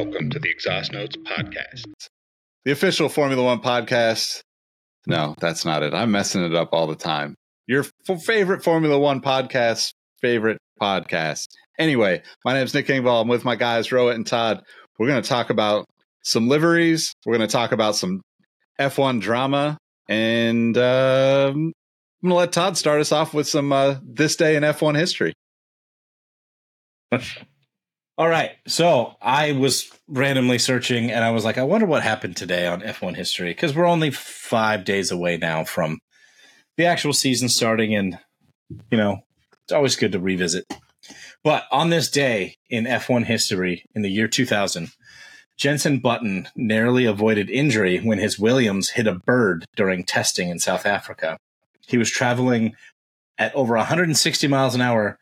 Welcome to the Exhaust Notes podcast. the official Formula One podcast. No, that's not it. I'm messing it up all the time. Your f- favorite Formula One podcast, favorite podcast. Anyway, my name is Nick Engvall. I'm with my guys, Rohit and Todd. We're going to talk about some liveries. We're going to talk about some F1 drama. And um, I'm going to let Todd start us off with some uh, this day in F1 history. All right. So I was randomly searching and I was like, I wonder what happened today on F1 history because we're only five days away now from the actual season starting. And, you know, it's always good to revisit. But on this day in F1 history in the year 2000, Jenson Button narrowly avoided injury when his Williams hit a bird during testing in South Africa. He was traveling at over 160 miles an hour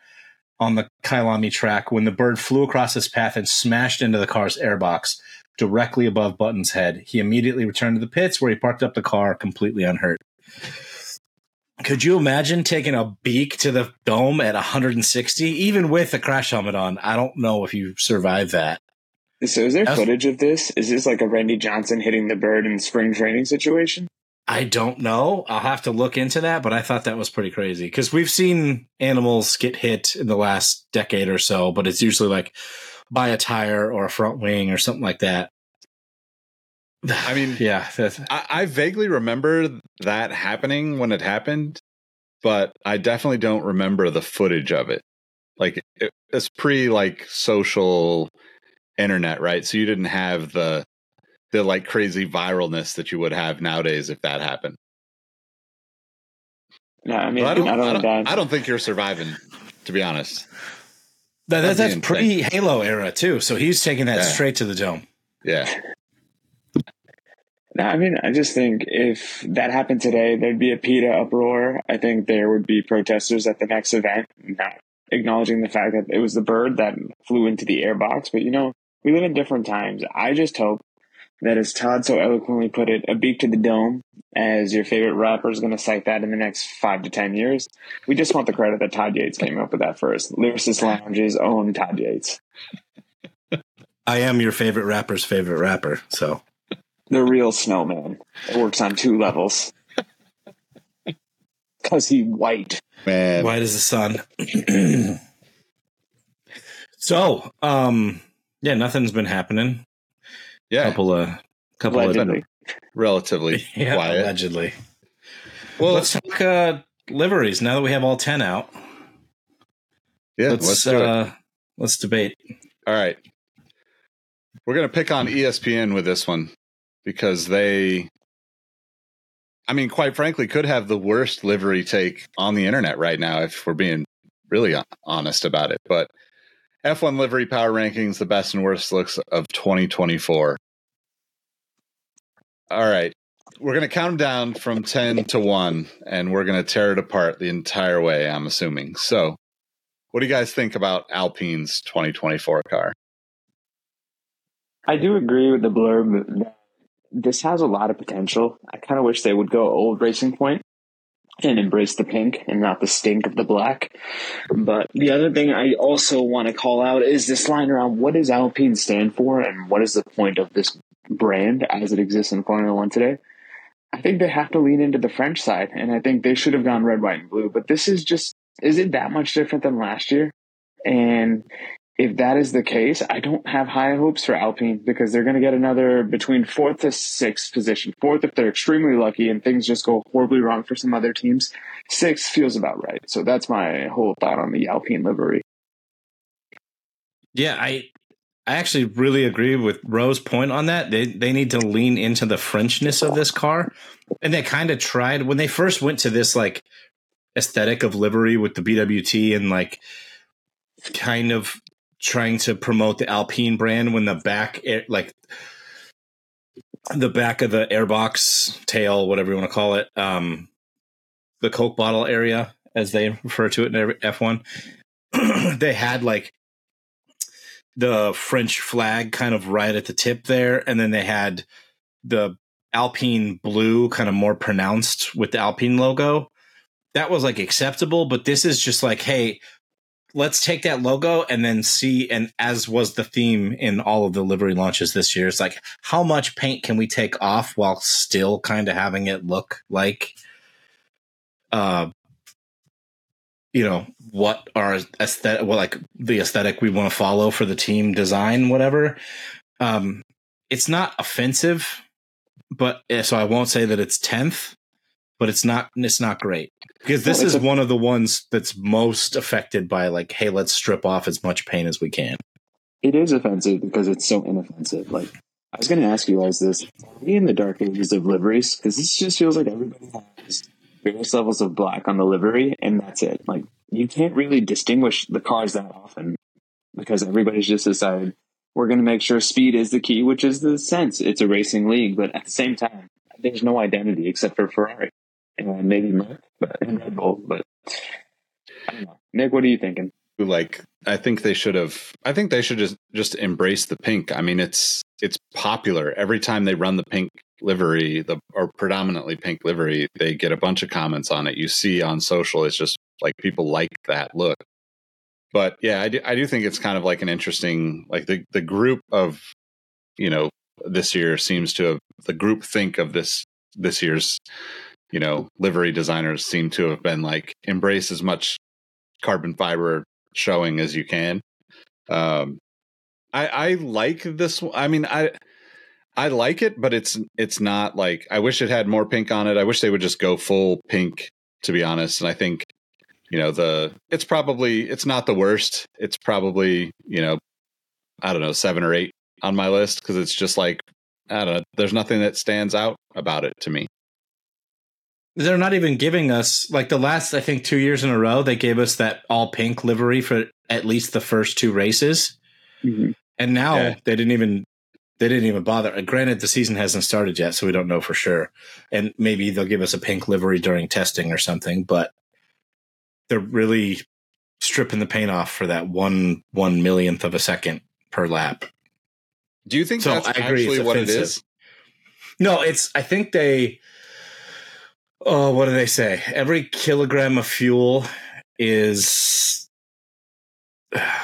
on the Kyalami track when the bird flew across his path and smashed into the car's airbox directly above Button's head. He immediately returned to the pits where he parked up the car completely unhurt. Could you imagine taking a beak to the dome at 160, even with a crash helmet on? I don't know if you survive that. So is there footage of this? Is this like a Randy Johnson hitting the bird in spring training situation? I don't know. I'll have to look into that, but I thought that was pretty crazy because we've seen animals get hit in the last decade or so, but it's usually like by a tire or a front wing or something like that. I mean, Yeah, I, I vaguely remember that happening when it happened, but I definitely don't remember the footage of it. Like it, it's pre like social internet, right? So you didn't have the the like crazy viralness that you would have nowadays if that happened. No, I mean, But I don't, not I, don't. I don't think you're surviving, to be honest. that, That'd that's be pre Halo era too. So he's taking that Yeah. straight to the dome. Yeah, No, I mean, I just think if that happened today, there'd be a PETA uproar. I think there would be protesters at the next event, not acknowledging the fact that it was the bird that flew into the airbox. But you know, we live in different times. I just hope that, as Todd so eloquently put it, a beak to the dome, as your favorite rapper is going to cite that in the next five to ten years. We just want the credit that Todd Yates came up with that first. Lyricist Lounge's own Todd Yates, I am your favorite rapper's favorite rapper. So the real snowman. It works on two levels. Cause he white. man. white as the sun. so, um, yeah, nothing's been happening. Yeah, Couple of, couple Allegedly. relatively yeah, quiet. allegedly. Well, Let's talk uh, liveries now that we have all ten out. yeah, let's let's, do it. uh, let's debate. All right. We're going to pick on ESPN with this one because they, I mean, quite frankly, could have the worst livery take on the internet right now if we're being really honest about it. But F1 livery power rankings, the best and worst looks of 2024. All right. We're going to count them down from 10 to 1, and we're going to tear it apart the entire way, I'm assuming. So, what do you guys think about Alpine's 2024 car? I do agree with the blurb this has a lot of potential. I kind of wish they would go old Racing Point and embrace the pink and not the stink of the black. But the other thing I also want to call out is this line around what does Alpine stand for and what is the point of this brand as it exists in Formula One today? I think they have to lean into the French side, and I think they should have gone red, white, and blue. But this is just, is it that much different than last year? And if that is the case, I don't have high hopes for Alpine because they're going to get another between fourth to sixth position. Fourth if they're extremely lucky and things just go horribly wrong for some other teams. Six feels about right. So that's my whole thought on the Alpine livery. Yeah, I I actually really agree with Ro's point on that. They they need to lean into the Frenchness of this car. And they kind of tried when they first went to this like aesthetic of livery with the BWT and like kind of trying to promote the Alpine brand when the back like the back of the airbox tail, whatever you want to call it, um the Coke bottle area as they refer to it in F1. they had like the French flag kind of right at the tip there, and then they had the Alpine blue kind of more pronounced with the Alpine logo. That was like acceptable, but this is just like, hey, let's take that logo and then see and as was the theme in all of the livery launches this year it's like how much paint can we take off while still kind of having it look like uh you know what our aesthetic well like the aesthetic we want to follow for the team design whatever? Um it's not offensive but eh, so i won't say that it's 10th but it's not it's not great because this it's is a- one of the ones that's most affected by like hey let's strip off as much pain as we can It is offensive because it's so inoffensive. Like, I was going to ask you guys this: Are we in the dark ages of liveries? Because this just feels like everybody has various levels of black on the livery, and that's it. Like, you can't really distinguish the cars that often because everybody's just decided we're going to make sure speed is the key, which is the sense. It's a racing league, but at the same time, there's no identity except for Ferrari and maybe but Red Bull. But I don't know, Nick. What are you thinking? like I think they should have I think they should just just embrace the pink. I mean it's it's popular. Every time they run the pink livery, the or predominantly pink livery, they get a bunch of comments on it. You see on social it's just like people like that look. But yeah, I do, I do think it's kind of like an interesting like the the group of you know this year seems to have the group think of this this year's you know livery designers seem to have been like embrace as much carbon fiber showing as you can. Um, I I like this. I mean, I I like it, but it's it's not like I wish it had more pink on it. I wish they would just go full pink, to be honest. And I think you know the it's probably it's not the worst. It's probably you know I don't know seven or eight on my list because it's just like I don't know. There's nothing that stands out about it to me. They're not even giving us like the last i think two years in a row they gave us that all pink livery for at least the first two races and now Yeah. they didn't even they didn't even bother Uh, granted the season hasn't started yet so we don't know for sure and maybe they'll give us a pink livery during testing or something but they're really stripping the paint off for that one one millionth of a second per lap Do you think So, that's I agree, actually what it is? No, it's. I think they. Oh, what do they say? Every kilogram of fuel is.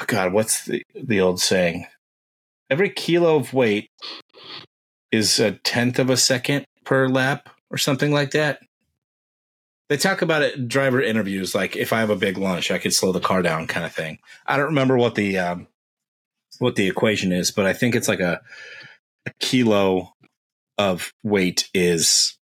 God, what's the the old saying? Every kilo of weight is a tenth of a second per lap, or something like that. They talk about it in driver interviews, like if I have a big lunch, I could slow the car down, kind of thing. I don't remember what the um, what the equation is, but I think it's like a a kilo of weight is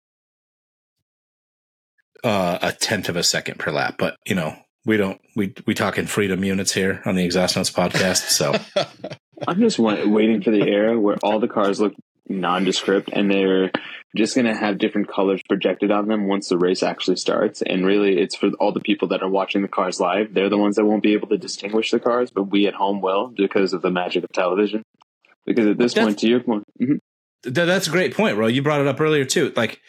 uh, a tenth of a second per lap. But you know, we don't we we talk in freedom units here on the Exhaust Notes podcast. So I'm just wa- waiting for the era where all the cars look nondescript and they're just going to have different colors projected on them once the race actually starts. And really, it's for all the people that are watching the cars live. They're the ones that won't be able to distinguish the cars, but we at home will because of the magic of television. Because at this That's- point, to your point, Mhm. Th- that's a great point, Ro. You brought it up earlier too. Like,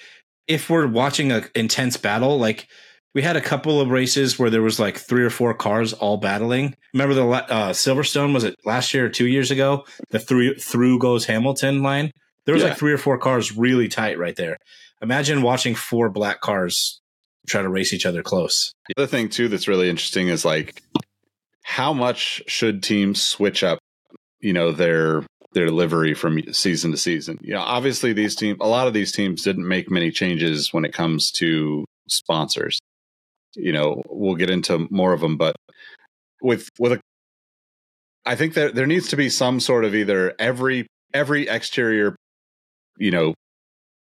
if we're watching an intense battle, like we had a couple of races where there was like three or four cars all battling. Remember the uh, Silverstone? Was it last year or two years ago? The through through goes Hamilton line. There was Yeah. like three or four cars really tight right there. Imagine watching four black cars try to race each other close. The other thing too that's really interesting is like how much should teams switch up, you know, their their livery from season to season. You know, obviously these teams a lot of these teams didn't make many changes when it comes to sponsors. You know, we'll get into more of them, but with with a I think that there needs to be some sort of either every every exterior, you know,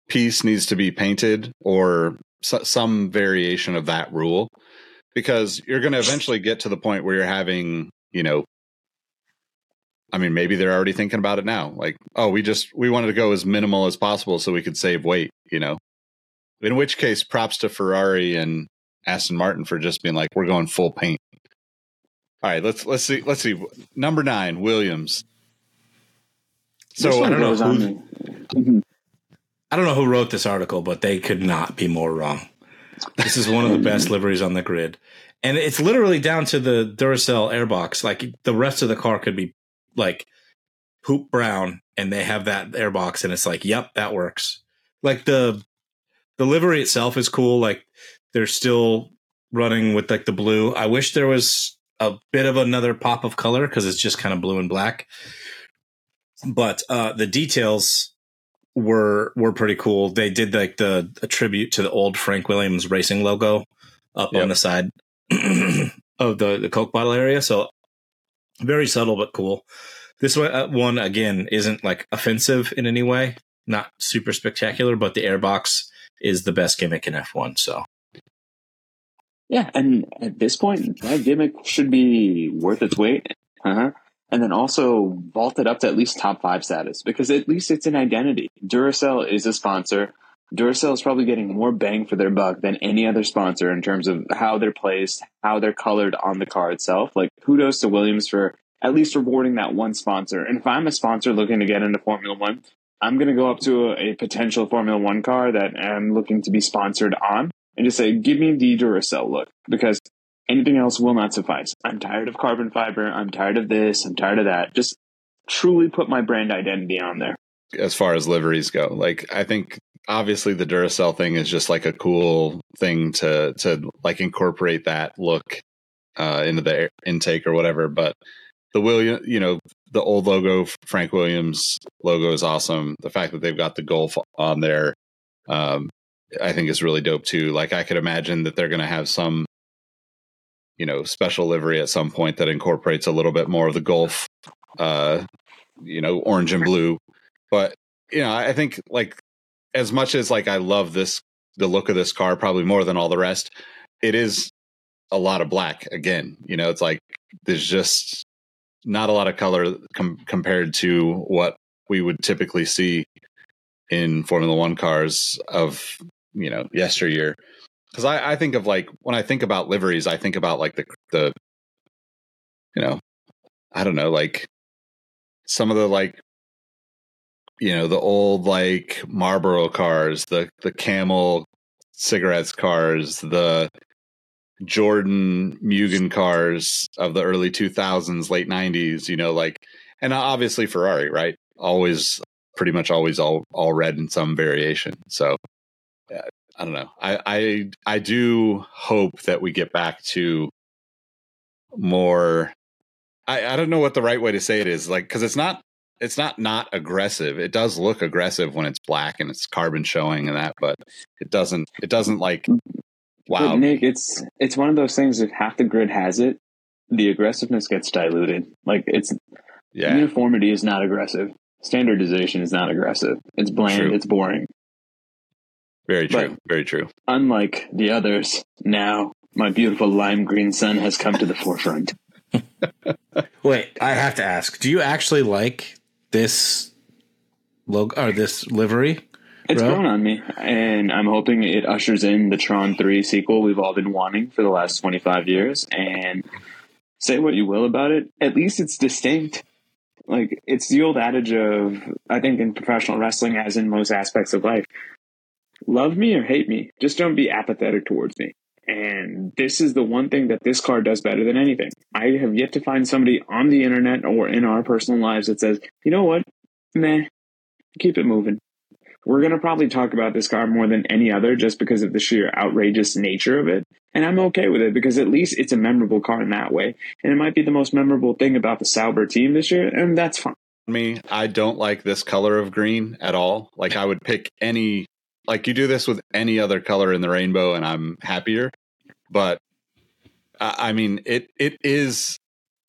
piece needs to be painted or so, some variation of that rule because you're going to eventually get to the point where you're having, you know, I mean, maybe they're already thinking about it now. Like, oh, we just we wanted to go as minimal as possible so we could save weight, you know. In which case, props to Ferrari and Aston Martin for just being like, we're going full paint. All right, let's let's see let's see number nine Williams. So I don't know who- me. Mhm. I don't know who wrote this article, but they could not be more wrong. This is one of the best liveries on the grid. And it's literally down to the Duracell airbox. Like the rest of the car could be like hoop brown and they have that airbox and it's like, yep, that works. Like the the livery itself is cool. Like they're still running with like the blue. I wish there was a bit of another pop of color because it's just kind of blue and black. But uh, the details were were pretty cool. They did like the a tribute to the old Frank Williams racing logo up Yep. on the side of the the Coke bottle area. So very subtle but cool. This one, uh, again isn't like offensive in any way, not super spectacular, but the airbox is the best gimmick in F1. So Yeah, and at this point, that gimmick should be worth its weight. Uh-huh. And then also vaulted up to at least top five status because at least it's an identity. Duracell is a sponsor. Duracell is probably getting more bang for their buck than any other sponsor in terms of how they're placed, how they're colored on the car itself. Like kudos to Williams for at least rewarding that one sponsor. And if I'm a sponsor looking to get into Formula One, I'm going to go up to a, a potential Formula One car that I'm looking to be sponsored on and just say, give me the Duracell look because anything else will not suffice. I'm tired of carbon fiber. I'm tired of this. I'm tired of that. Just truly put my brand identity on there. as far as liveries go. Like I think obviously the Duracell thing is just like a cool thing to to like incorporate that look uh into the intake or whatever, but the William, you know, the old logo Frank Williams logo is awesome. The fact that they've got the Golf on there um I think is really dope too. Like I could imagine that they're going to have some you know, special livery at some point that incorporates a little bit more of the Golf uh you know, orange and blue but you know i think like as much as like i love this the look of this car probably more than all the rest it is a lot of black again you know it's like there's just not a lot of color com- compared to what we would typically see in formula one cars of you know yesteryear. Because I, I think of like when i think about liveries i think about like the the you know i don't know like some of the like you know the old like Marlboro cars, the the Camel cigarettes cars, the Jordan Mugen cars of the early 2000s, late 90s, you know, like and obviously Ferrari, right? Always pretty much always all all red in some variation. So yeah, I don't know. I I I do hope that we get back to more I I don't know what the right way to say it is, like cuz it's not it's not not aggressive. It does look aggressive when it's black and it's carbon showing and that, but it doesn't. It doesn't like. Mm. Wow, But Nick, it's it's one of those things. If half the grid has it, the aggressiveness gets diluted. Like it's yeah, uniformity is not aggressive. Standardization is not aggressive. It's bland. True. It's boring. very true, but- very true. Unlike the others, now my beautiful lime green sun has come to the forefront. wait, I have to ask: Do you actually like this logo or this livery? It's grown on me, and I'm hoping it ushers in the Tron 3 sequel we've all been wanting for the last 25 years. And say what you will about it, at least it's distinct. Like, it's the old adage of, I think, in professional wrestling, as in most aspects of life love me or hate me, just don't be apathetic towards me. And this is the one thing that this car does better than anything. I have yet to find somebody on the internet or in our personal lives that says, you know what? Meh, keep it moving. We're going to probably talk about this car more than any other just because of the sheer outrageous nature of it. And I'm okay with it because at least it's a memorable car in that way. And it might be the most memorable thing about the Sauber team this year, and that's fine. Me, I don't like this color of green at all. Like I would pick any. Like you do this with any other color in the rainbow, and I'm happier. But I, mean, it it is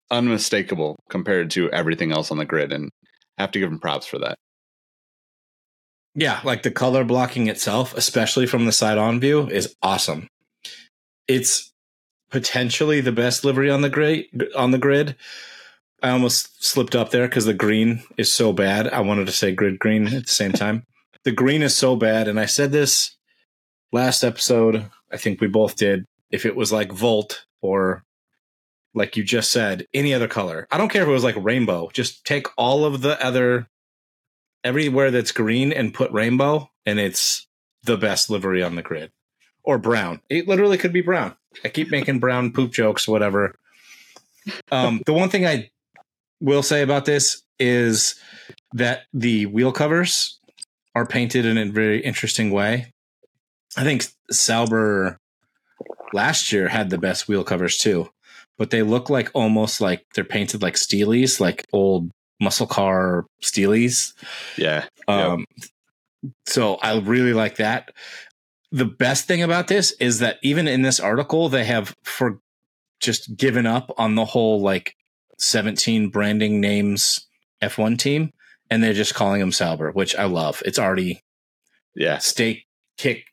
unmistakable compared to everything else on the grid, and I have to give them props for that. Yeah, like the color blocking itself, especially from the side on view, is awesome. It's potentially the best livery on the grid on the grid. I almost slipped up there because the green is so bad. I wanted to say grid green at the same time. The green is so bad, and I said this last episode. I think we both did. If it was like Volt or like you just said, any other color. I don't care if it was like rainbow. Just take all of the other everywhere that's green and put rainbow, and it's the best livery on the grid. Or brown. It literally could be brown. I keep making brown poop jokes, whatever. Um, the one thing I will say about this is that the wheel covers are painted in a very interesting way. I think Sauber last year had the best wheel covers too, but they look like almost like they're painted like Steelies, like old muscle car Steelies. Yeah. Um, so I really like that. The best thing about this is that even in this article, they have for just given up on the whole like 17 branding names F1 team, and they're just calling them Sauber, which I love. It's already Yeah. Stake, kick,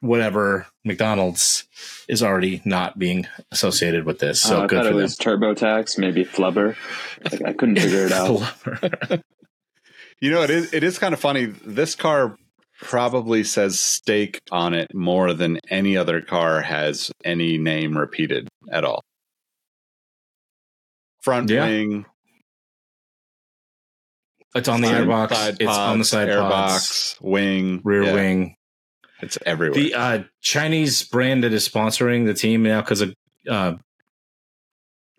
whatever McDonald's is already not being associated with this. So Uh, I good thought for it them. was TurboTax, maybe Flubber. Like, I couldn't figure it out. You know, it is it is kind of funny. This car probably says Stake on it more than any other car has any name repeated at all. Front Yeah. wing, it's on the side- airbox. side It's on the side airbox, pods, wing, rear yeah, wing. It's everywhere. The uh, Chinese brand that is sponsoring the team now because of uh,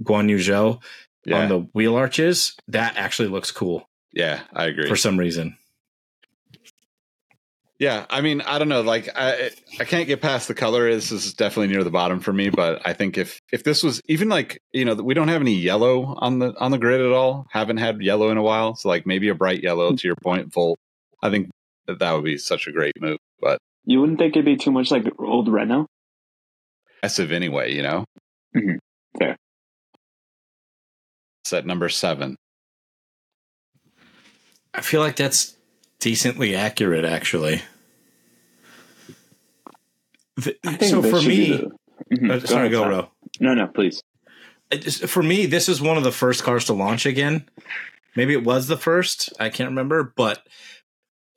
Guan Yu Zhou yeah, on the wheel arches, that actually looks cool yeah, I agree. for some reason. Yeah, I mean, I don't know. Like, I I can't get past the color. This is definitely near the bottom for me. But I think if if this was even like you know we don't have any yellow on the on the grid at all. Haven't had yellow in a while. So like maybe a bright yellow to your point, Volt. I think that that would be such a great move. But You wouldn't think it'd be too much like old Renault? aggressive anyway, you know. Mhm. Fair. Set number seven. I feel like that's decently accurate, actually. The- so for me, the- Mhm. uh, sorry, go, Tom. bro. No, no, please. Just- for me, this is one of the first cars to launch again. Maybe it was the first. I can't remember, but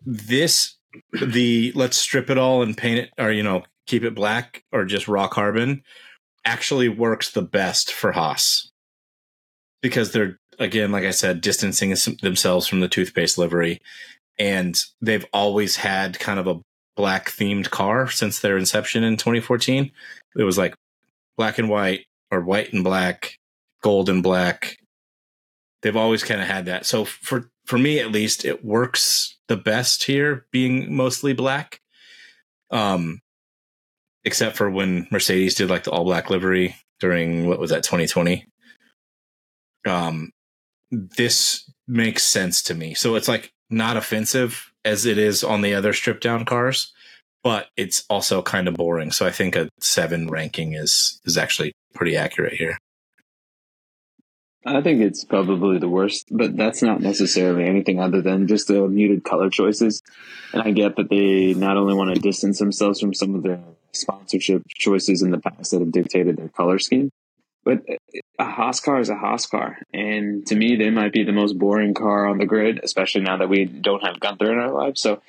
this, the let's strip it all and paint it, or you know, keep it black or just raw carbon, actually works the best for Haas because they're again, like I said, distancing themselves from the toothpaste livery, and they've always had kind of a black themed car since their inception in 2014. It was like black and white or white and black, gold and black. They've always kind of had that. So for for me at least, it works the best here, being mostly black. Um, except for when Mercedes did like the all black livery during what was that 2020. Um, this makes sense to me. So it's like not offensive as it is on the other stripped down cars, but it's also kind of boring. So I think a seven ranking is is actually pretty accurate here. I think it's probably the worst, but that's not necessarily anything other than just the muted color choices. And I get that they not only want to distance themselves from some of their sponsorship choices in the past that have dictated their color scheme, but a Haas car is a Haas car. And to me, they might be the most boring car on the grid, especially now that we don't have Gunther in our lives. So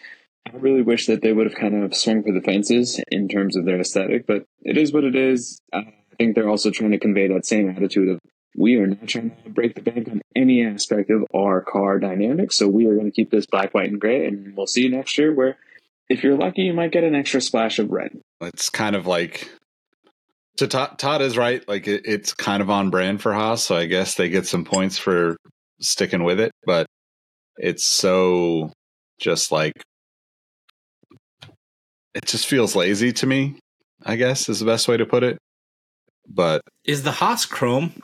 I really wish that they would have kind of swung for the fences in terms of their aesthetic, but it is what it is. I think they're also trying to convey that same attitude of we are not trying to break the bank on any aspect of our car dynamics. So we are going to keep this black, white, and gray, and we'll see you next year. Where, if you're lucky, you might get an extra splash of red. It's kind of like. So Todd, Todd is right. Like it, it's kind of on brand for Haas, so I guess they get some points for sticking with it. But it's so just like it just feels lazy to me. I guess is the best way to put it. But Is the Haas chrome?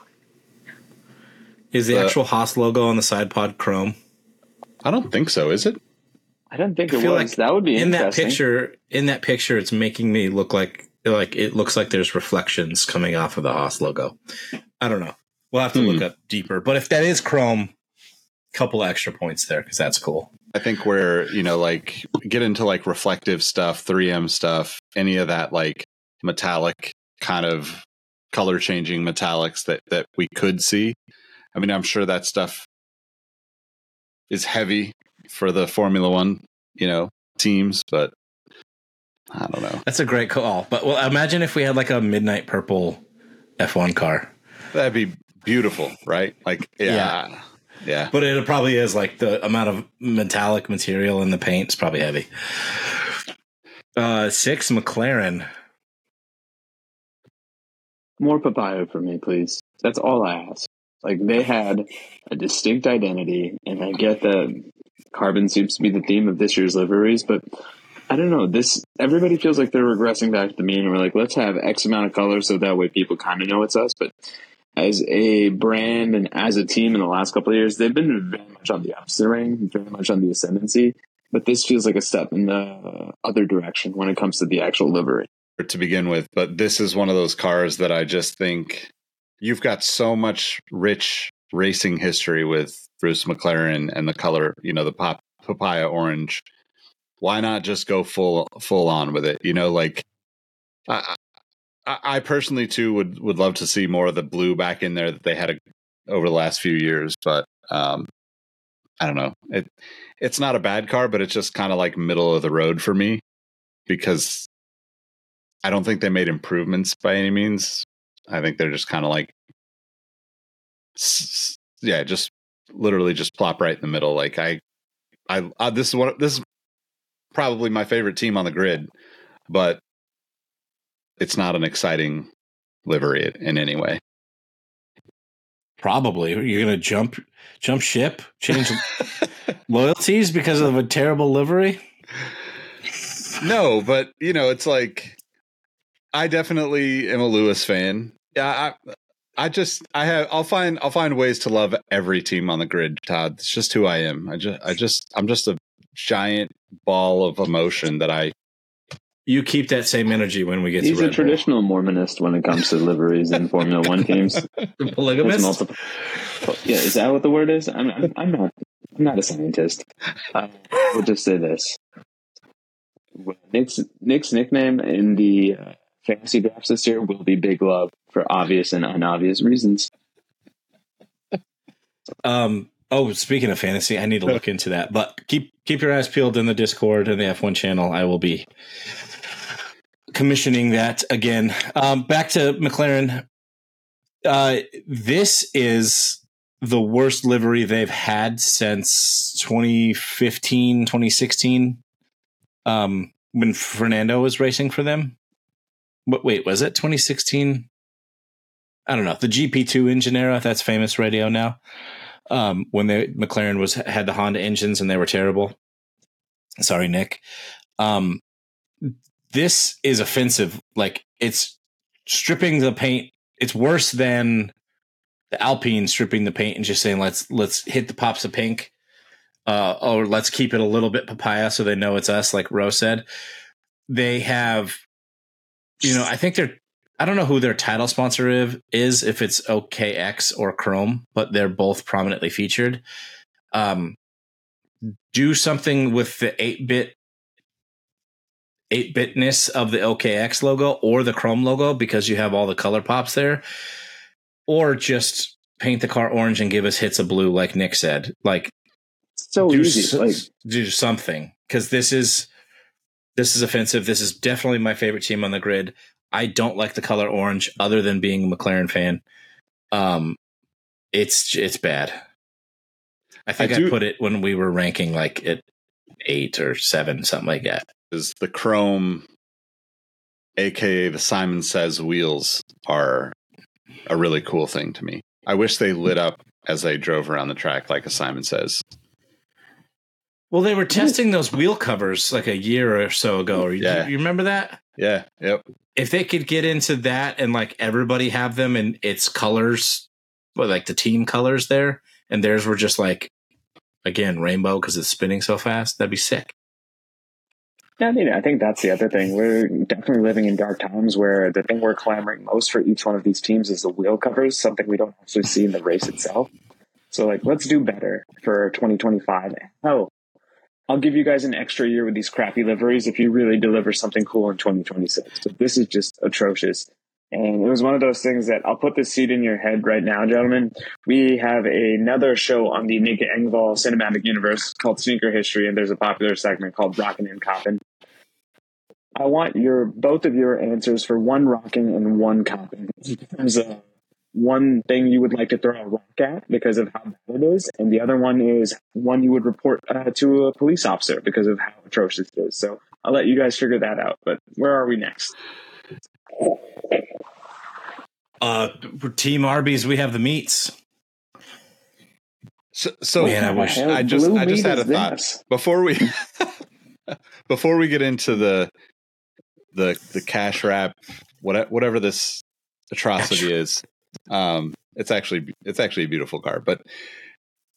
Is the Uh, actual Haas logo on the side pod chrome? I don't think so. Is it? I don't think I it feel was. like that would be in that picture in that picture it's making me look like like it looks like there's reflections coming off of the Haas logo. I don't know. We'll have to Hmm. look up deeper. But if that is chrome, couple extra points there because that's cool. I think where you know, like, get into like reflective stuff, 3M stuff, any of that like metallic kind of color changing metallics that that we could see. I mean, I'm sure that stuff is heavy for the Formula One, you know, teams, but I don't know. That's a great call. But well, imagine if we had like a midnight purple F1 car. That'd be beautiful, right? Like, yeah, yeah. But it probably is like the amount of metallic material in the paint is probably heavy. Uh, six McLaren. More papaya for me, please. That's all I ask. Like they had a distinct identity, and I get that carbon seems to be the theme of this year's liveries, but I don't know. This everybody feels like they're regressing back to the mean. And we're like, let's have X amount of colors so that way people kind of know it's us. But as a brand and as a team in the last couple of years, they've been very much on the opposite ring, very much on the ascendancy. But this feels like a step in the other direction when it comes to the actual livery. To begin with, but this is one of those cars that I just think you've got so much rich racing history with Bruce McLaren and the color, you know, the pop papaya orange. Why not just go full full on with it? You know, like I, I, personally too would would love to see more of the blue back in there that they had a, over the last few years, but um, I don't know. It it's not a bad car, but it's just kind of like middle of the road for me because I don't think they made improvements by any means. I think they're just kind of like yeah, just literally just plop right in the middle. Like I, I, I this is what this is probably my favorite team on the grid, but it's not an exciting livery in any way. Probably you're gonna jump jump ship, change loyalties because of a terrible livery. No, but you know, it's like I definitely am a Lewis fan. Yeah, I, I just I have I'll find I'll find ways to love every team on the grid, Todd. It's just who I am. I just I just I'm just a giant ball of emotion that I you keep that same energy when we get He's to a traditional Mormonist when it comes to liveries and Formula One teams. the polygamist. Multiple, yeah, is that what the word is? I'm, I'm, I'm not. I'm not a scientist. Uh, we'll just say this: Nick's Nick's nickname in the uh, fantasy drafts this year will be Big Love for obvious and unobvious reasons. Um. Oh, speaking of fantasy, I need to look into that. But keep keep your eyes peeled in the Discord and the F1 channel. I will be commissioning that again. Um, back to McLaren. Uh, this is the worst livery they've had since 2015, 2016, um, when Fernando was racing for them. But wait, was it 2016? I don't know. The GP2 engine era, that's famous radio now. Um, when they McLaren was had the Honda engines and they were terrible. Sorry, Nick. Um, this is offensive. Like it's stripping the paint. It's worse than the Alpine stripping the paint and just saying let's let's hit the pops of pink, uh, or let's keep it a little bit papaya so they know it's us. Like Rose said, they have, you know, I think they're. I don't know who their title sponsor is, if it's OKX or Chrome, but they're both prominently featured. Um, do something with the 8 bit 8 bitness of the OKX logo or the Chrome logo because you have all the color pops there, or just paint the car orange and give us hits of blue, like Nick said. Like, so do, easy. like, do something because this is this is offensive. This is definitely my favorite team on the grid. I don't like the color orange, other than being a McLaren fan. Um, it's it's bad. I think I, I put it when we were ranking like at eight or seven, something like that is the chrome aka the simon says wheels are a really cool thing to me i wish they lit up as they drove around the track like a simon says well they were testing those wheel covers like a year or so ago yeah. you remember that yeah yep if they could get into that and like everybody have them and its colors well, like the team colors there and theirs were just like again rainbow because it's spinning so fast that'd be sick yeah, I mean, I think that's the other thing. We're definitely living in dark times where the thing we're clamoring most for each one of these teams is the wheel covers, something we don't actually see in the race itself. So, like, let's do better for 2025. Hell, I'll give you guys an extra year with these crappy liveries if you really deliver something cool in 2026. But this is just atrocious. And it was one of those things that I'll put the seed in your head right now, gentlemen. We have another show on the Nick Engvall cinematic universe called Sneaker History, and there's a popular segment called Rockin' and Coppin'. I want your both of your answers for one rocking and one copping. One thing you would like to throw a rock at because of how bad it is, and the other one is one you would report uh, to a police officer because of how atrocious it is. So I'll let you guys figure that out. But where are we next? Uh, Team Arby's, we have the meats. So, so Man, I wish I just I just had a thought this? before we Before we get into the the the cash wrap, what, whatever this atrocity is, um, it's actually it's actually a beautiful car. But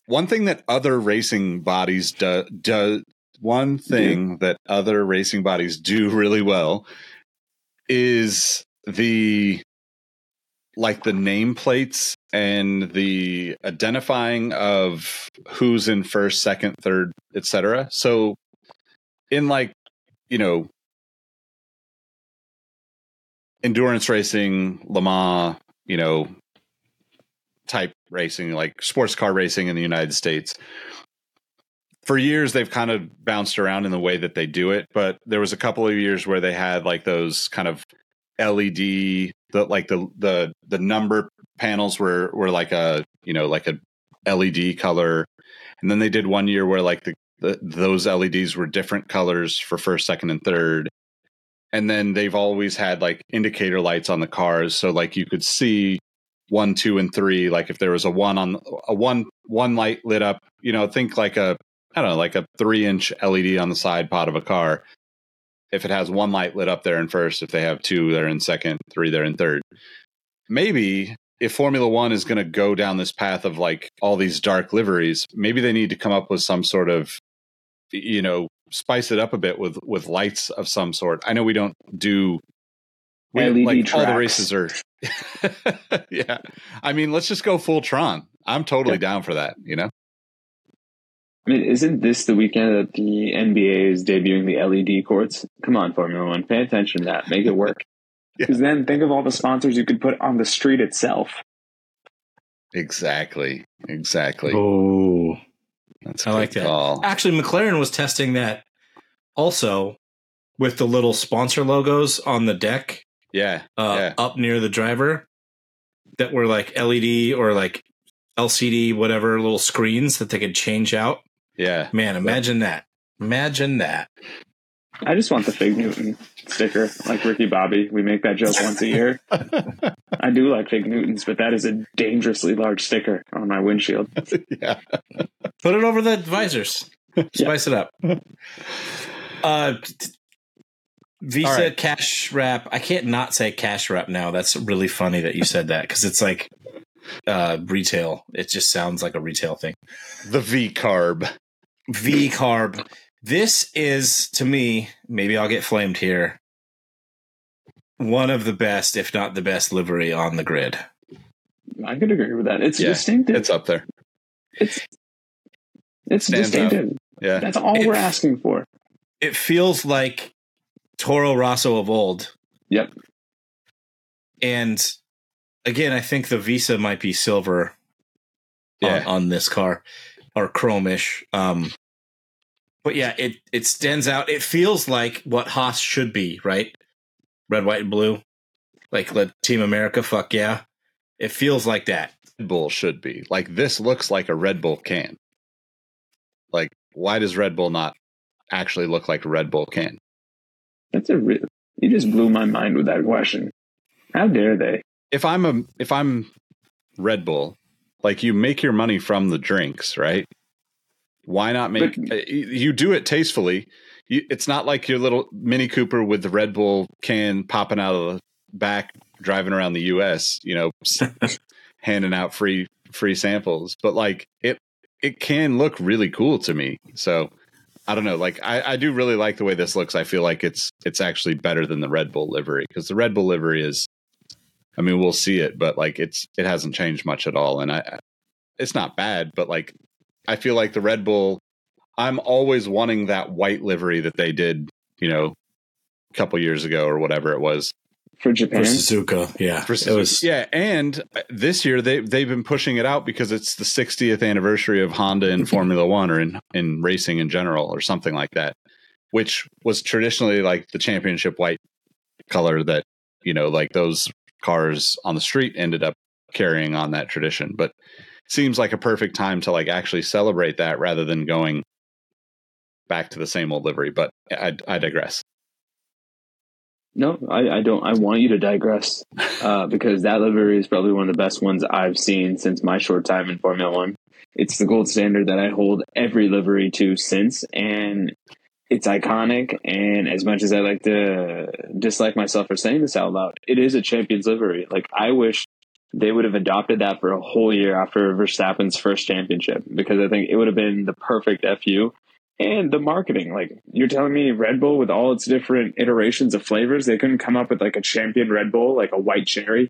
one thing that other racing bodies do do one thing that other racing bodies do really well is the like the nameplates and the identifying of who's in first, second, third, etc. So in like, you know, endurance racing, Le Mans, you know, type racing, like sports car racing in the United States. For years, they've kind of bounced around in the way that they do it, but there was a couple of years where they had like those kind of LED, the like the the the number panels were were like a you know like a LED color, and then they did one year where like the, the those LEDs were different colors for first, second, and third, and then they've always had like indicator lights on the cars, so like you could see one, two, and three. Like if there was a one on a one one light lit up, you know, think like a I don't know, like a three inch LED on the side pod of a car if it has one light lit up there in first, if they have two, they're in second, three, they're in third. Maybe if Formula One is going to go down this path of like all these dark liveries, maybe they need to come up with some sort of, you know, spice it up a bit with with lights of some sort. I know we don't do we, LED like tracks. all the races are. yeah, I mean, let's just go full Tron. I'm totally Yeah. down for that. You know, I mean, isn't this the weekend that the NBA is debuting the LED courts? Come on, Formula One, pay attention to that. Make it work. Yeah. Because then think of all the sponsors you could put on the street itself. exactly, exactly. Oh, That's I like that. call. actually, McLaren was testing that also with the little sponsor logos on the deck Yeah, uh, Yeah. up near the driver that were like LED or like LCD, whatever little screens that they could change out. yeah. Man, imagine that. Imagine that. I just want the Fig Newton sticker, like Ricky Bobby. We make that joke once a year. I do like Fig Newtons, but that is a dangerously large sticker on my windshield. yeah. Put it over the visors. Spice it up. Uh, t- t- Visa All right. cash wrap. I can't not say cash wrap now. That's really funny that you said that because it's like uh, retail. It just sounds like a retail thing. The V carb. V carb. This is to me, maybe I'll get flamed here. One of the best, if not the best, livery on the grid. I could agree with that. It's Yeah, distinctive. It's up there. It's it's Stands out. distinctive. Yeah. That's all we're asking for. It feels like Toro Rosso of old. Yep. And again, I think the Visa might be silver Yeah. on, on this car or chromish. Um, but yeah, it it stands out. It feels like what Haas should be, right? Red, white, and blue. Like let Team America, fuck yeah. It feels like that. Red Bull should be. Like this looks like a Red Bull can. Like why does Red Bull not actually look like a Red Bull can? That's a real. You just blew my mind with that question. How dare they? If I'm a if I'm Red Bull, like you make your money from the drinks, right? Why not make But- uh, you you do it tastefully. You, it's not like your little Mini Cooper with the Red Bull can popping out of the back driving around the US, you know, handing out free free samples, but like it it can look really cool to me. So I don't know. Like I, I do really like the way this looks. I feel like it's it's actually better than the Red Bull livery because the Red Bull livery is. I mean, we'll see it, but like it's it hasn't changed much at all, and I it's not bad, but like I feel like the Red Bull. I'm always wanting that white livery that they did, you know, a couple years ago or whatever it was. For Japan, For Suzuka, yeah. For it was yeah, and uh, this year they they've been pushing it out because it's the 60th anniversary of Honda in Formula One or in in racing in general or something like that, which was traditionally like the championship white color that you know like those cars on the street ended up carrying on that tradition. But it seems like a perfect time to like actually celebrate that rather than going back to the same old livery. But I, I digress. no, I, I don't. I want you to digress uh, because that livery is probably one of the best ones I've seen since my short time in Formula One. It's the gold standard that I hold every livery to since, and it's iconic. And as much as I like to dislike myself for saying this out loud, it is a champion's livery. Like I wish they would have adopted that for a whole year after Verstappen's first championship because I think it would have been the perfect FU. And the marketing, like you're telling me Red Bull with all its different iterations of flavors, they couldn't come up with like a champion Red Bull, like a white cherry.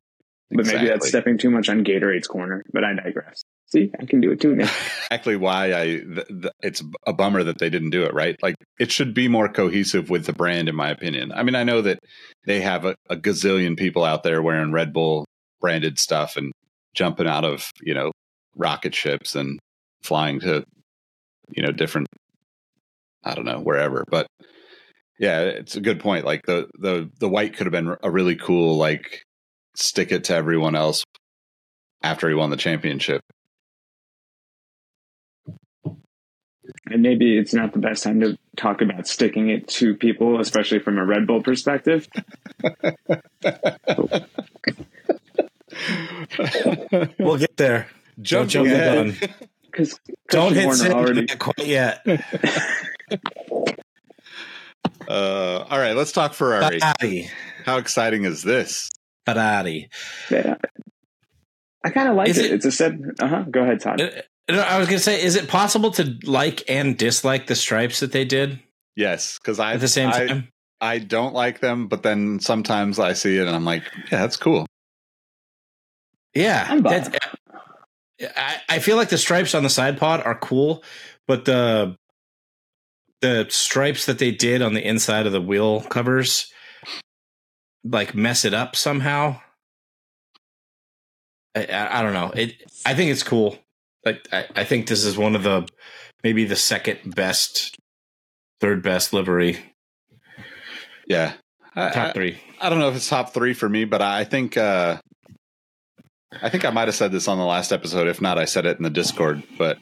But maybe that's stepping too much on Gatorade's corner. But I digress. See, I can do it too now. exactly why I th- th- it's a bummer that they didn't do it right. Like it should be more cohesive with the brand, in my opinion. I mean, I know that they have a, a gazillion people out there wearing Red Bull branded stuff and jumping out of you know rocket ships and flying to you know different I don't know wherever, but yeah, it's a good point. Like the the the white could have been a really cool like stick it to everyone else after he won the championship. And maybe it's not the best time to talk about sticking it to people, especially from a Red Bull perspective. We'll get there. Don't Jumping jump the gun. Because Don't hit Warner send already. quite yet. Uh, all right, let's talk Ferrari. Ferrari. How exciting is this? Ferrari. Yeah. I kind of like it. it- It's a set. Uh huh. Go ahead, Todd. Uh, I was gonna say, is it possible to like and dislike the stripes that they did Yes, because I at the same I, time? I don't like them, but then sometimes I see it and I'm like, yeah, that's cool. Yeah, I'm buying that's- I, I feel like the stripes on the side pod are cool, but the the stripes that they did on the inside of the wheel covers like mess it up somehow. I, I, I don't know. It. I think it's cool. Like I, I think this is one of the maybe the second best, third best livery. Yeah, I, Top I, three. I don't know if it's top three for me, but I think uh, I think I might have said this on the last episode. If not, I said it in the Discord. But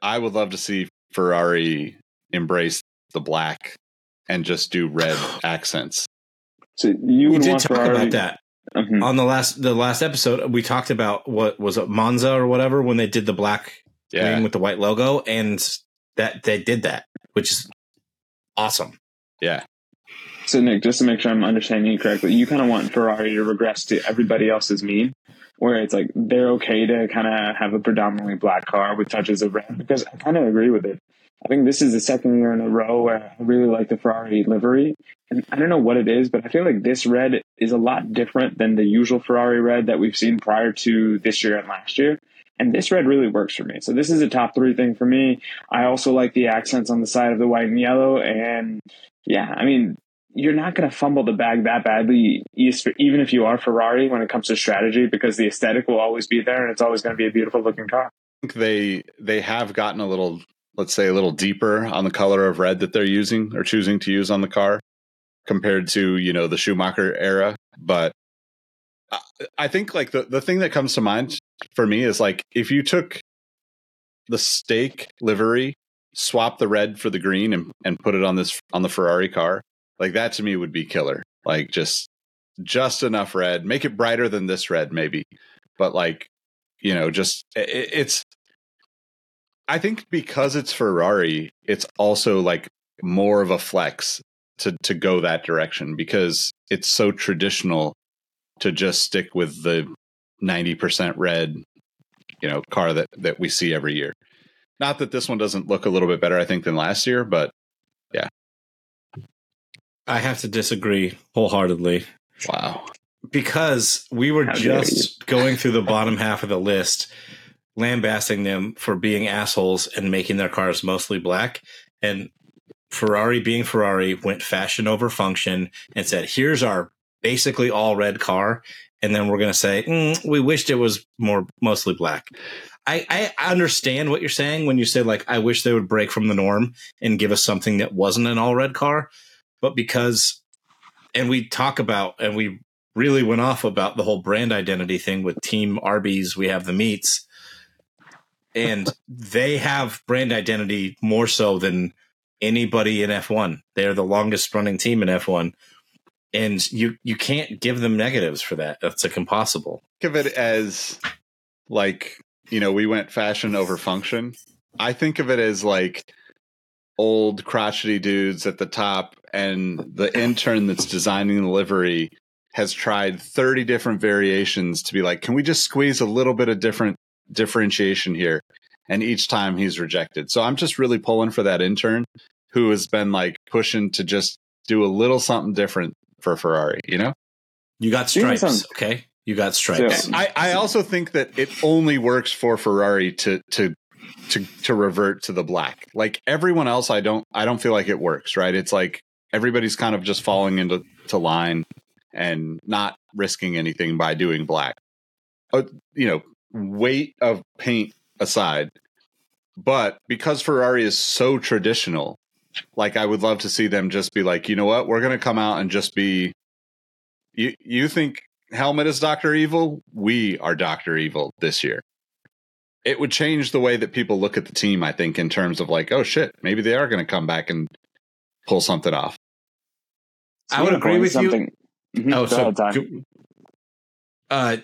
I would love to see Ferrari embrace the black and just do red accents. So you We did talk Ferrari. about that. Mhm. on the last the last episode we talked about what was it monza or whatever when they did the black Yeah, green with the white logo and that they did that which is awesome yeah, So Nick, just to make sure I'm understanding you correctly, you kind of want Ferrari to regress to everybody else's mean, where it's like they're okay to kind of have a predominantly black car with touches of red. Because I kind of agree with it. I think this is the second year in a row where I really like the Ferrari livery, and I don't know what it is, but I feel like this red is a lot different than the usual Ferrari red that we've seen prior to this year and last year. And this red really works for me. So this is a top three thing for me. I also like the accents on the side of the white and yellow, and yeah, I mean, you're not going to fumble the bag that badly, even if you are Ferrari when it comes to strategy, because the aesthetic will always be there and it's always going to be a beautiful looking car. I think they they have gotten a little, let's say, a little deeper on the color of red that they're using or choosing to use on the car compared to you know the Schumacher era. But I, I think like the the thing that comes to mind for me is like if you took the Stake livery, swap the red for the green, and and put it on this on the Ferrari car, like that to me would be killer. Like just just enough red, make it brighter than this red maybe, but like you know just it, it's I think because it's Ferrari, it's also like more of a flex to to go that direction because it's so traditional to just stick with the 90% red, you know, car that that we see every year. Not that this one doesn't look a little bit better I think than last year, but i have to disagree wholeheartedly. Wow. because we were How just going through the bottom half of the list lambasting them for being assholes and making their cars mostly black. And ferrari being ferrari went fashion over function and said here's our basically all red car. And then we're going to say "Mm, we wished it was more mostly black. I, I understand what you're saying when you say like i wish they would break from the norm and give us something that wasn't an all red car but because and we talk about and we really went off about the whole brand identity thing with team arby's we have the meats and they have brand identity more so than anybody in f1 they're the longest running team in f1 and you you can't give them negatives for that. That's like impossible. Think of it as like, you know, we went fashion over function. I think of it as like old crotchety dudes at the top, and the intern that's designing the livery has tried 30 different variations to be like, can we just squeeze a little bit of different differentiation here? And each time he's rejected. So I'm just really pulling for that intern who has been like pushing to just do a little something different for Ferrari, you know? You got stripes, okay? You got stripes. So- I, I also think that it only works for Ferrari to to to to revert to the black. Like everyone else, I don't I don't feel like it works. Right? It's like everybody's kind of just falling into to line and not risking anything by doing black. Uh, you know, weight of paint aside, but because Ferrari is so traditional, like I would love to see them just be like, you know what, we're going to come out and just be. You you think Helmut is Doctor Evil? We are Doctor Evil this year. It would change the way that people look at the team. I think in terms of like, oh shit, maybe they are going to come back and pull something off. So I would agree point with you. something. Mhm, Oh, go so ahead, Ty. uh,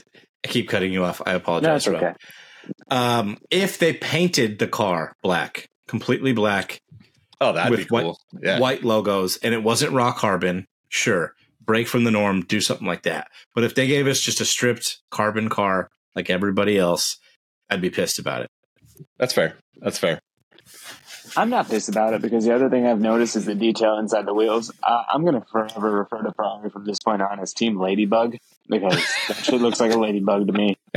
I keep cutting you off. I apologize. it's Rob. okay. Um, if they painted the car black, completely black, Oh, that'd With be cool. yeah, white logos, and it wasn't raw carbon, sure, break from the norm, do something like that. But if they gave us just a stripped carbon car like everybody else, I'd be pissed about it. that's fair. That's fair. I'm not pissed about it because the other thing I've noticed is the detail inside the wheels. Uh, I'm going to forever refer to Ferrari from this point on as Team Ladybug because that shit looks like a ladybug to me.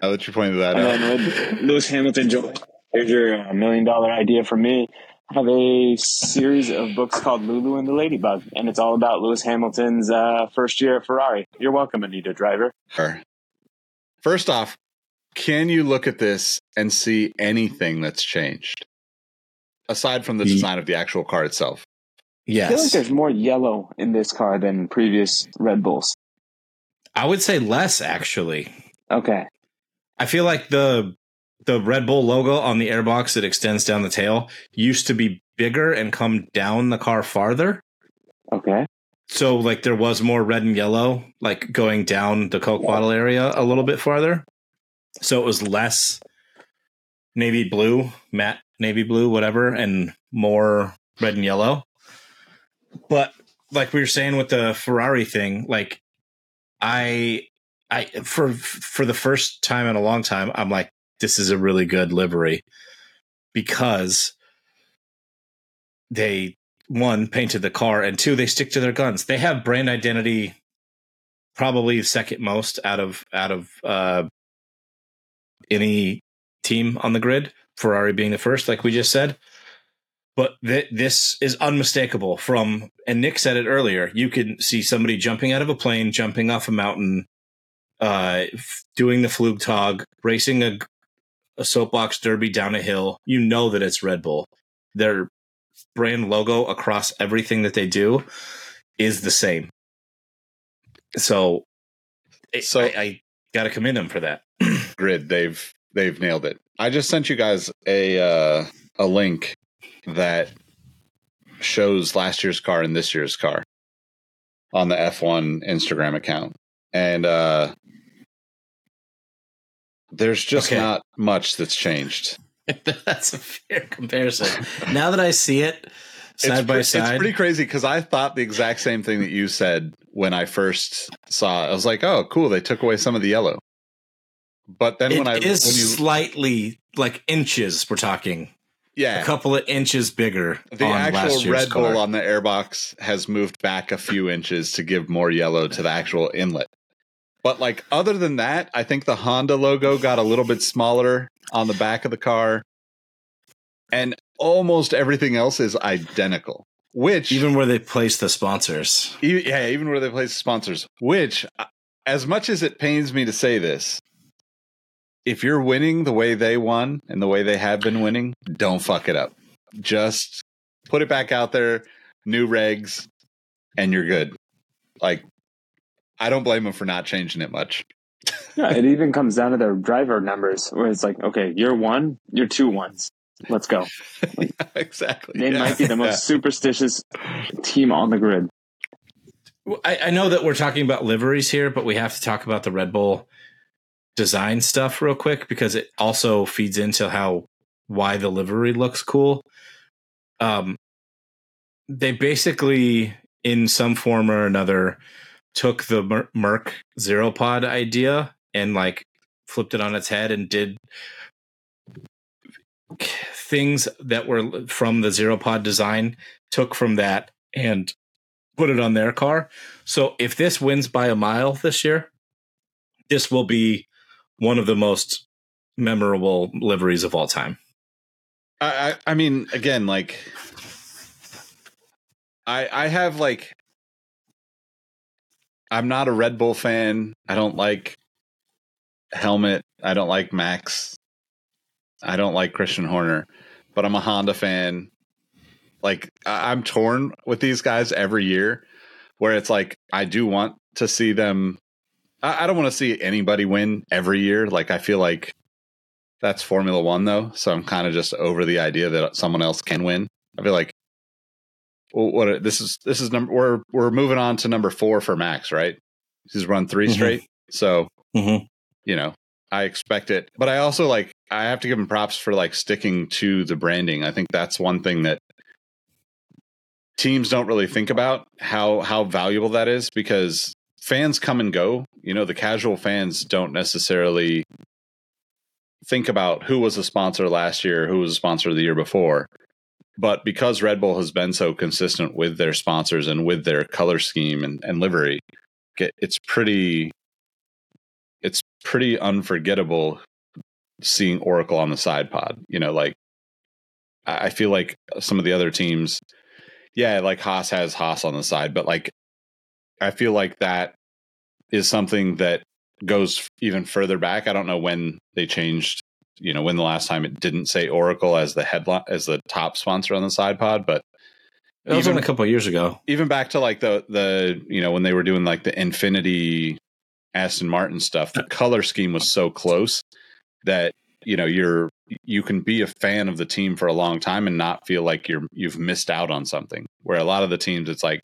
I'll let you point that And out. then with Lewis Hamilton here's your uh, million dollar idea for me. Have a series of books called Lulu and the Ladybug, and it's all about Lewis Hamilton's uh, first year at Ferrari. You're welcome, Anita Driver. Sure. First off, can you look at this and see anything that's changed aside from the design of the actual car itself? Yes. I feel like there's more yellow in this car than previous Red Bulls. I would say less actually. Okay. I feel like the the Red Bull logo on the airbox that extends down the tail used to be bigger and come down the car farther. Okay. So like there was more red and yellow, like going down the Coke bottle area a little bit farther. So it was less navy blue, matte navy blue, whatever, and more red and yellow. But like we were saying with the Ferrari thing, like I I for for the first time in a long time, I'm like, this is a really good livery because they one painted the car and two they stick to their guns they have brand identity probably second most out of out of uh any team on the grid ferrari being the first like we just said but th- this is unmistakable from and nick said it earlier you can see somebody jumping out of a plane jumping off a mountain uh doing the flugtag racing a, a soapbox derby down a hill you know that it's red bull their brand logo across everything that they do is the same. So, So- I, I got to commend them for that. Grid, they've they've nailed it. I just sent you guys a uh, a link that shows last year's car and this year's car on the F1 Instagram account. And uh there's just Okay. not much that's changed. That's a fair comparison. now that I see it side it's by pre- side, It's pretty crazy because I thought the exact same thing that you said when I first saw it. I was like, "Oh, cool! They took away some of the yellow." But then it when I is when you slightly like inches. We're talking yeah a couple of inches bigger. the actual Red Bull car. on the airbox has moved back a few inches to give more yellow to the actual inlet. But like other than that, I think the Honda logo got a little bit smaller on the back of the car, and almost everything else is identical. Which even where they place the sponsors. E- yeah, even where they place sponsors. Which, uh, as much as it pains me to say this, if you're winning the way they won and the way they have been winning, don't fuck it up. Just put it back out there, new regs, and you're good. Like, I don't blame them for not changing it much. Yeah, it even comes down to their driver numbers where it's like, okay, you're one, you're two ones. Let's go. exactly. They Yeah. might be the most superstitious team on the grid. Well, I, I know that we're talking about liveries here, but we have to talk about the Red Bull design stuff real quick because it also feeds into how why the livery looks cool. um, they basically, in some form or another, took the Mer- Merc Zero Pod idea and like flipped it on its head and did things that were from the Zero Pod design, took from that and put it on their car. So if this wins by a mile this year, this will be one of the most memorable liveries of all time. I, I I mean, again, like I I have like I'm not a Red Bull fan. I don't like Helmut. I don't like Max. I don't like Christian Horner, but I'm a Honda fan. Like I'm torn with these guys every year, where it's like I do want to see them. I, I don't want to see anybody win every year. Like I feel like that's Formula One though, so I'm kind of just over the idea that someone else can win. I feel like well, what this is this is number we're we're moving on to number four for Max, right? He's run 3 Mhm. straight, so Mm-hmm. you know I expect it, but I also like I have to give him props for like sticking to the branding. I think that's one thing that teams don't really think about how how valuable that is because fans come and go. You know, the casual fans don't necessarily think about who was a sponsor last year, who was a sponsor the year before. But because Red Bull has been so consistent with their sponsors and with their color scheme and, and livery, it's pretty it's pretty unforgettable seeing Oracle on the side pod. You know, like I I feel like some of the other teams, yeah, like Haas has Haas on the side, but like I feel like that is something that goes even further back. I don't know when they changed, you know, when the last time it didn't say Oracle as the headline as the top sponsor on the side pod, but That was Even- a couple of years ago. even back to like the the you know when they were doing like the Infiniti Aston Martin stuff, the color scheme was so close that you know you're you can be a fan of the team for a long time and not feel like you're you've missed out on something. Where a lot of the teams, it's like,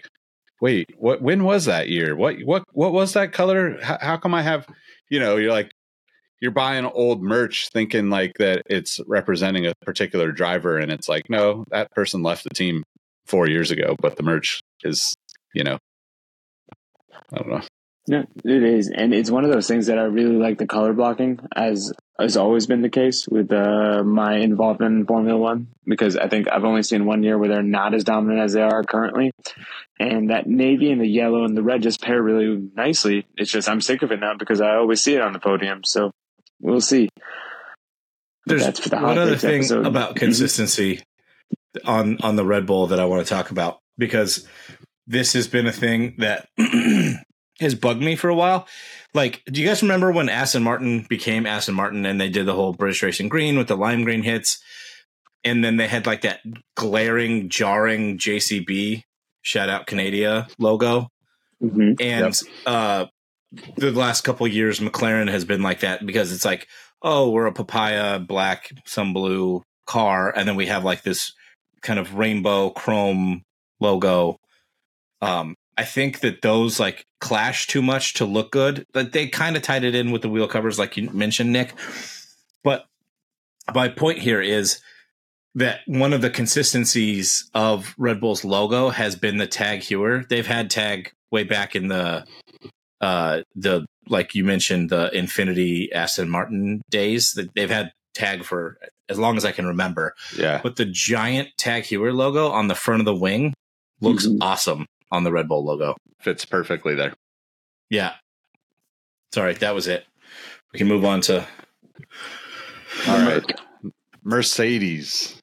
wait, what? When was that year? What what what was that color? How, how come I have? You know, you're like you're buying old merch thinking like that it's representing a particular driver and it's like no that person left the team four years ago but the merch is you know i don't know No, it is, and it's one of those things that I really like the color blocking, as has always been the case with uh, my involvement in Formula One, because I think I've only seen one year where they're not as dominant as they are currently, and that navy and the yellow and the red just pair really nicely. It's just I'm sick of it now because I always see it on the podium, so we'll see. There's That's for the one other thing episode. about Mhm. consistency on on the Red Bull that I want to talk about because this has been a thing that has bugged me for a while. Like, do you guys remember when Aston Martin became Aston Martin and they did the whole British Racing Green with the lime green hits, and then they had like that glaring, jarring JCB shout out Canada logo, Mhm. and uh, the last couple of years McLaren has been like that because it's like, oh, we're a papaya black, some blue car, and then we have like this kind of rainbow chrome logo. Um, I think that those like clash too much to look good. But they kind of tied it in with the wheel covers, like you mentioned, Nick. But my point here is that one of the consistencies of Red Bull's logo has been the TAG Heuer. They've had tag way back in the uh the like you mentioned the Infiniti Aston Martin days that they've had tag for as long as I can remember. yeah But the giant TAG Heuer logo on the front of the wing looks Mhm. awesome on the Red Bull logo. fits perfectly there Yeah. Sorry, that was it. We can move on to all right mercedes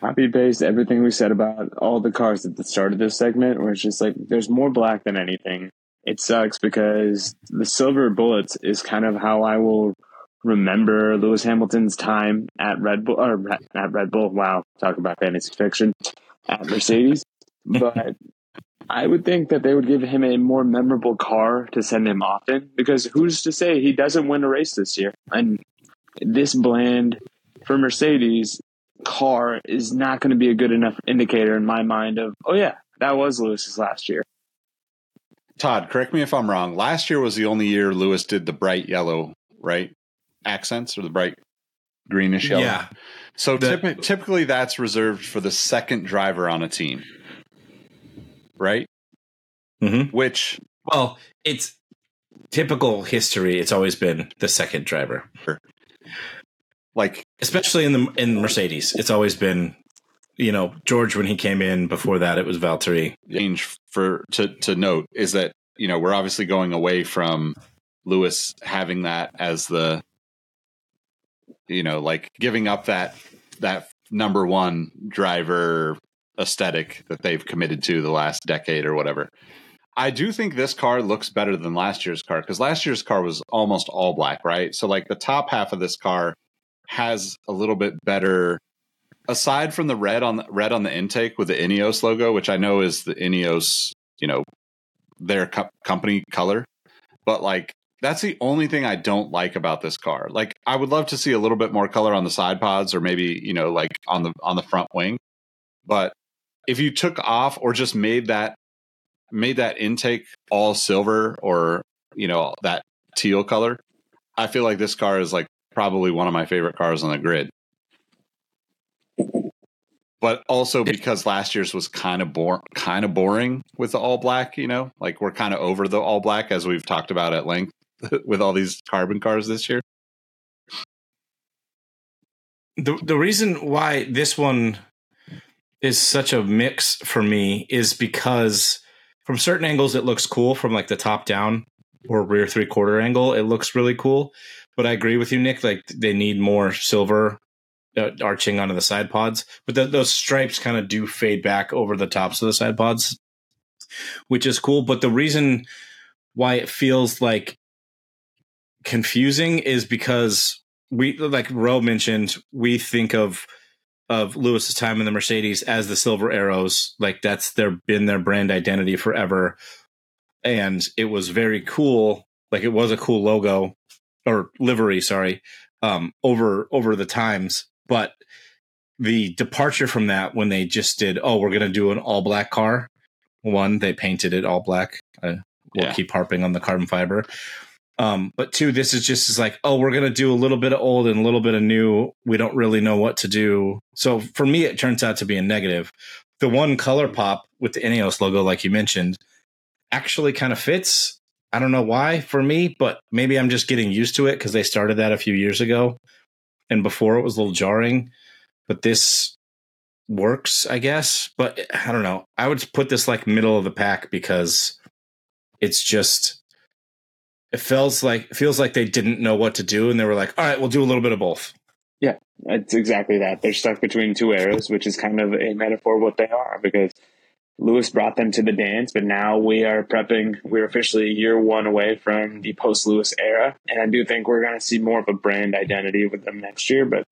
Copy paste everything we said about all the cars at the start of this segment, where it's just like there's more black than anything. It sucks because the silver bullets is kind of how I will remember Lewis Hamilton's time at Red Bull or at Red Bull. Wow, talk about fantasy fiction at Mercedes. But I would think that they would give him a more memorable car to send him often because who's to say he doesn't win a race this year? And this bland for Mercedes car is not going to be a good enough indicator in my mind of, oh yeah, that was Lewis's last year. todd correct me if i'm wrong last year was the only year lewis did the bright yellow right accents or the bright greenish yellow. Yeah. So The- typi- typically that's reserved for the second driver on a team, right? Mhm. Which Well, it's typical history. It's always been the second driver, like especially in the in Mercedes. It's always been, you know, George when he came in. Before that, it was Valtteri. change for to to note is that you know we're obviously going away from Lewis having that as the you know like giving up that that number one driver aesthetic that they've committed to the last decade or whatever. I do think this car looks better than last year's car because last year's car was almost all black, right? So like the top half of this car has a little bit better aside from the red on the red on the intake with the Ineos logo, which I know is the Ineos, you know, their co- company color, but like that's the only thing I don't like about this car. Like I would love to see a little bit more color on the side pods or maybe, you know, like on the on the front wing. But if you took off or just made that made that intake all silver or, you know, that teal color, I feel like this car is like probably one of my favorite cars on the grid but also because last year's was kind of bore, kind of boring with the all black. You know, like we're kind of over the all black as we've talked about at length with all these carbon cars this year. The the reason why this one is such a mix for me is because from certain angles it looks cool. From like the top down or rear three quarter angle it looks really cool. But i agree with you nick like they need more silver uh, arching onto the side pods. But th- those stripes kind of do fade back over the tops of the side pods which is cool. But the reason why it feels like confusing is because we like Ro mentioned, we think of of Lewis's time in the Mercedes as the silver arrows. Like that's their been their brand identity forever. And it was very cool. Like it was a cool logo or livery, sorry, um, over over the times. But the departure from that when they just did, oh, we're gonna do an all black car. One, they painted it all black. Uh, we'll Yeah. keep harping on the carbon fiber. Um, but two, this is just is like, oh, we're gonna do a little bit of old and a little bit of new. We don't really know what to do. So for me, it turns out to be a negative. The one color pop with the Ineos logo, like you mentioned, actually kind of fits. I don't know why for me, but maybe I'm just getting used to it because they started that a few years ago, and before it was a little jarring. But this works, I guess. But I don't know. I would put this like middle of the pack because it's just it feels like it feels like they didn't know what to do and they were like all right we'll do a little bit of both Yeah, It's exactly that. They're stuck between two arrows, which is kind of a metaphor what they are because Lewis brought them to the dance, but now we are prepping. We're officially year one away from the post Lewis era. And I do think we're going to see more of a brand identity with them next year. But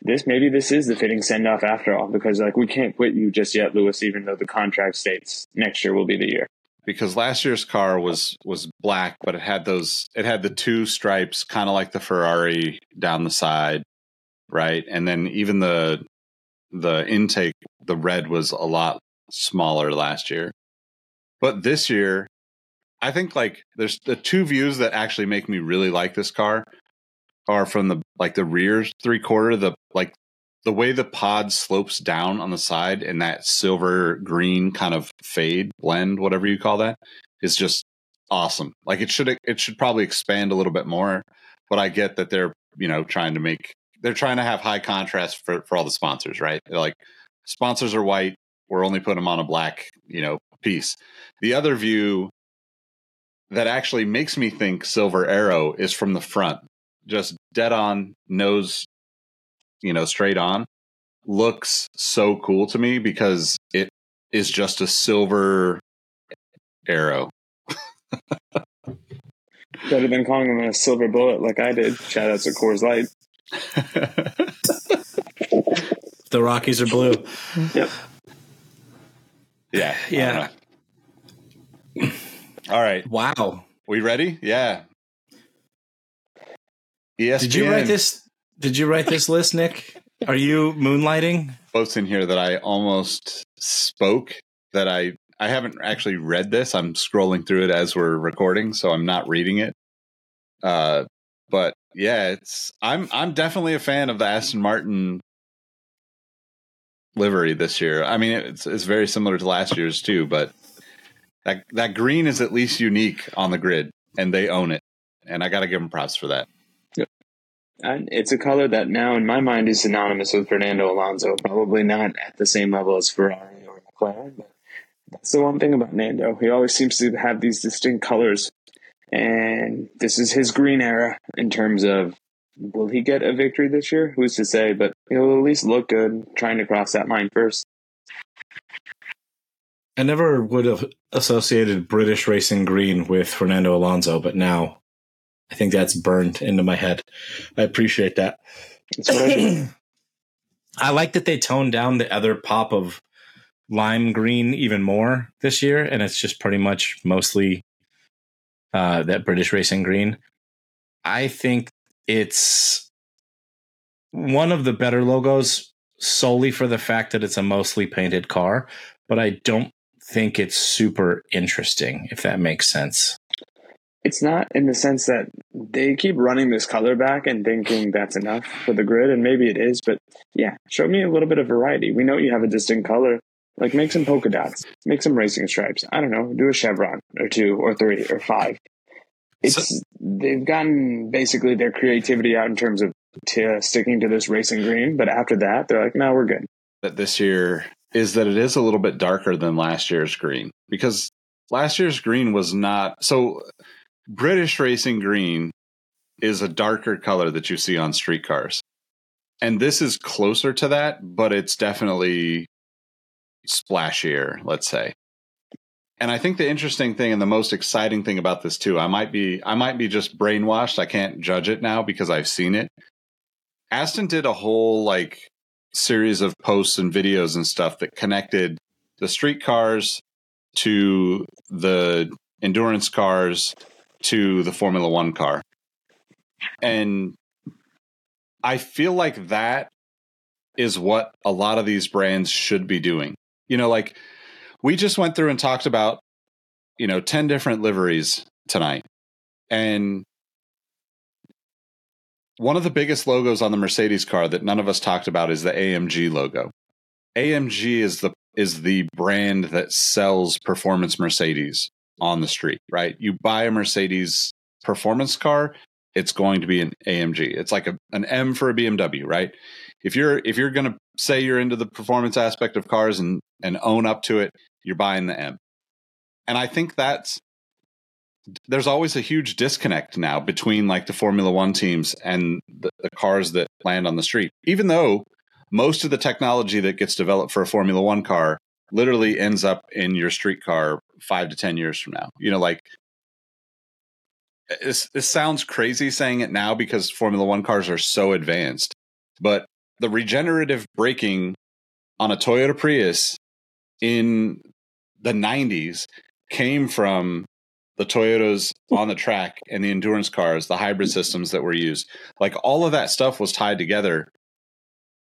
this, maybe this is the fitting send off after all, because like we can't quit you just yet, Lewis, even though the contract states next year will be the year. Because last year's car was was black, but it had those it had the two stripes, kind of like the Ferrari down the side, right? And then even the the intake, the red was a lot smaller last year. But this year, I think like there's the two views that actually make me really like this car are from the like the rear three quarter, the like the way the pod slopes down on the side and that silver green kind of fade blend, whatever you call that, is just awesome. Like it should it should probably expand a little bit more, but I get that they're you know trying to make they're trying to have high contrast for for all the sponsors, right? They're like sponsors are white, we're only putting them on a black you know piece. The other view that actually makes me think Silver Arrow is from the front, just dead on nose you know, straight on looks so cool to me because it is just a silver arrow. Better than calling them a silver bullet like I did. Shout out to Coors Light. the rockies are blue Yep. yeah. Yeah. Uh-huh. All right. wow We ready? Yeah. ESPN did you write this did you write this list nick are you moonlighting quotes in here that I almost spoke that I I haven't actually read this. I'm scrolling through it as we're recording, so I'm not reading it. Uh but yeah, it's I'm I'm definitely a fan of the Aston Martin livery this year. I mean, it's it's very similar to last year's too, but that that green is at least unique on the grid, and they own it, and I got to give them props for that. And it's a color that now, in my mind, is synonymous with Fernando Alonso. Probably not at the same level as Ferrari or McLaren, but that's the one thing about Nando. He always seems to have these distinct colors, and this is his green era in terms of will he get a victory this year? Who's to say? But he'll at least look good trying to cross that line first. I never would have associated British racing green with Fernando Alonso, but now I think that's burned into my head. I appreciate that. I like that they toned down the other pop of lime green even more this year, and it's just pretty much mostly uh, that British racing green. I think it's one of the better logos solely for the fact that it's a mostly painted car, but I don't think it's super interesting, if that makes sense. It's not in the sense that they keep running this color back and thinking that's enough for the grid, and maybe it is, but yeah, show me a little bit of variety. We know you have a distinct color. Like make some polka dots, make some racing stripes. I don't know, do a chevron or two or three or five. It's so, they've gotten basically their creativity out in terms of t- sticking to this racing green, but after that, they're like, no, we're good. That this year is that it is a little bit darker than last year's green because last year's green was not so British racing green is a darker color that you see on street cars. And this is closer to that, but it's definitely splashier, let's say. And I think the interesting thing and the most exciting thing about this too, I might be I might be just brainwashed. I can't judge it now because I've seen it. Aston did a whole like series of posts and videos and stuff that connected the street cars to the endurance cars to the Formula 1 car. And I feel like that is what a lot of these brands should be doing. You know, like we just went through and talked about, you know, 10 different liveries tonight. And one of the biggest logos on the Mercedes car that none of us talked about is the AMG logo. AMG is the is the brand that sells performance Mercedes on the street, right? You buy a Mercedes performance car, it's going to be an AMG. It's like a, an M for a BMW, right? If you're if you're going to say you're into the performance aspect of cars and and own up to it, you're buying the M. And I think that's there's always a huge disconnect now between like the Formula One teams and the, the, cars that land on the street. Even though most of the technology that gets developed for a Formula One car literally ends up in your street car five to 10 years from now. You know, like eh, this, this sounds crazy saying it now because Formula One cars are so advanced, but the regenerative braking on a Toyota Prius in the 90s came from the Toyotas on the track and the endurance cars, the hybrid systems that were used. Like all of that stuff was tied together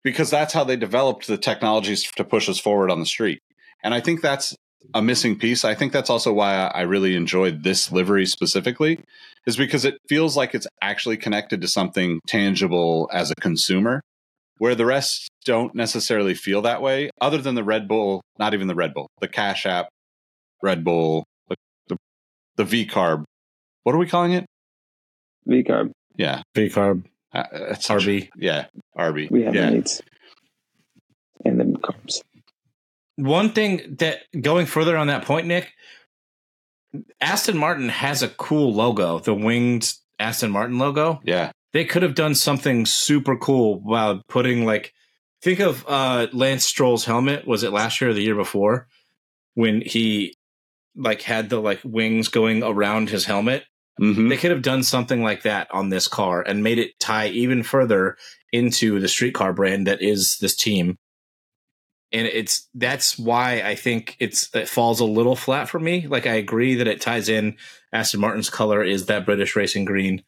because that's how they developed the technologies to push us forward on the street. And I think that's a missing piece. I think that's also why I really enjoyed this livery specifically, is because it feels like it's actually connected to something tangible as a consumer, where the rest don't necessarily feel that way, other than the Red Bull, not even the Red Bull, the Cash App Red Bull the the VCARB. What are we calling it? VCARB. Yeah, VCARB. Uh, RB. Yeah, RB. We have yeah. needs and then carbs. One thing that going further on that point, Nick, Aston Martin has a cool logo, the winged Aston Martin logo. Yeah. They could have done something super cool while putting like think of uh Lance Stroll's helmet, was it last year or the year before? When he like had the like wings going around his helmet. Mm-hmm. They could have done something like that on this car and made it tie even further into the streetcar brand that is this team. And it's that's why I think it's it falls a little flat for me. Like I agree that it ties in. Aston Martin's color is that British racing green,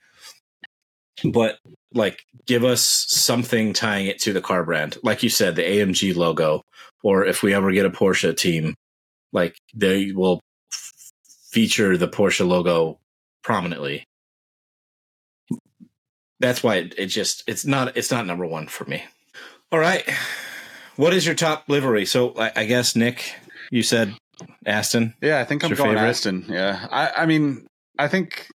but like give us something tying it to the car brand, like you said, the AMG logo, or if we ever get a Porsche team, like they will feature the Porsche logo prominently. that's why it, it just it's not it's not number one for me. All right, what is your top livery? So I, I guess Nick, you said Aston. Yeah, I think I'm going favorite? Aston. Yeah, I, I mean, I think,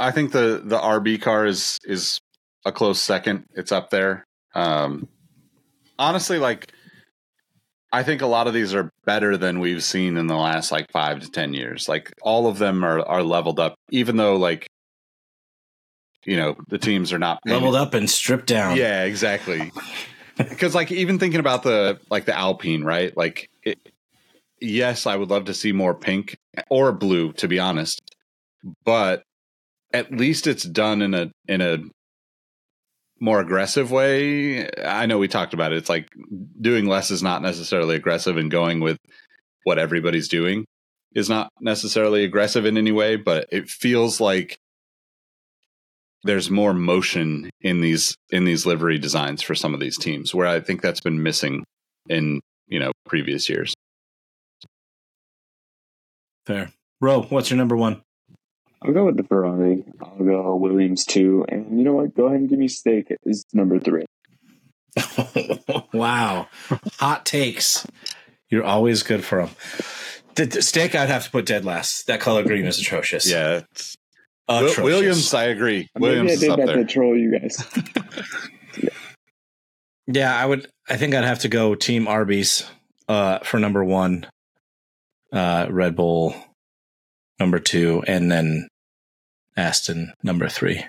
I think the the RB car is is a close second. It's up there. Um, honestly, like, I think a lot of these are better than we've seen in the last like five to ten years. Like, all of them are are leveled up, even though like, you know, the teams are not paying Leveled up and stripped down. yeah, exactly. Because like even thinking about the like the Alpine, right? Like, it, yes, I would love to see more pink or blue, to be honest. But at least it's done in a in a more aggressive way. I know we talked about it. It's like doing less is not necessarily aggressive, and going with what everybody's doing is not necessarily aggressive in any way. But it feels like there's more motion in these in these livery designs for some of these teams where I think that's been missing in you know previous years. Fair. Ro, what's your number one? I'll go with the Ferrari. I'll go Williams two, and you know what? Go ahead and give me Stake is number three. wow. Hot takes. You're always good for them. The, the Stake, I'd have to put dead last. That color green is atrocious. Yeah, it's, Wi- Atrocious. Williams, I agree. Williams Maybe I is did up that there. to troll you guys. Yeah, I would. I think I'd have to go Team Arby's uh, for number one, uh, Red Bull number two, and then Aston number three.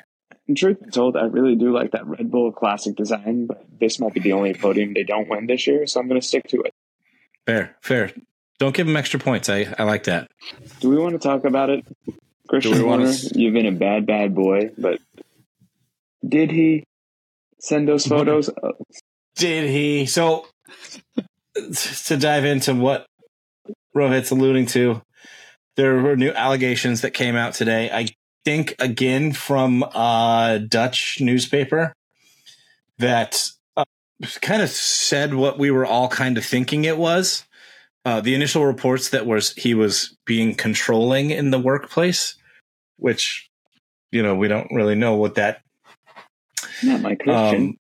And truth be told, I really do like that Red Bull classic design, but this might be the only podium they don't win this year, so I'm going to stick to it. Fair, fair. Don't give them extra points. I, I like that. Do we want to talk about it? Christian Horner, s- you've been a bad, bad boy, but did he send those photos? Did he? So to dive into what Rohit's alluding to, there were new allegations that came out today. I think again from a Dutch newspaper that uh, kind of said what we were all kind of thinking it was. Uh, the initial reports that was he was being controlling in the workplace, which you know we don't really know what that not my Christian. um,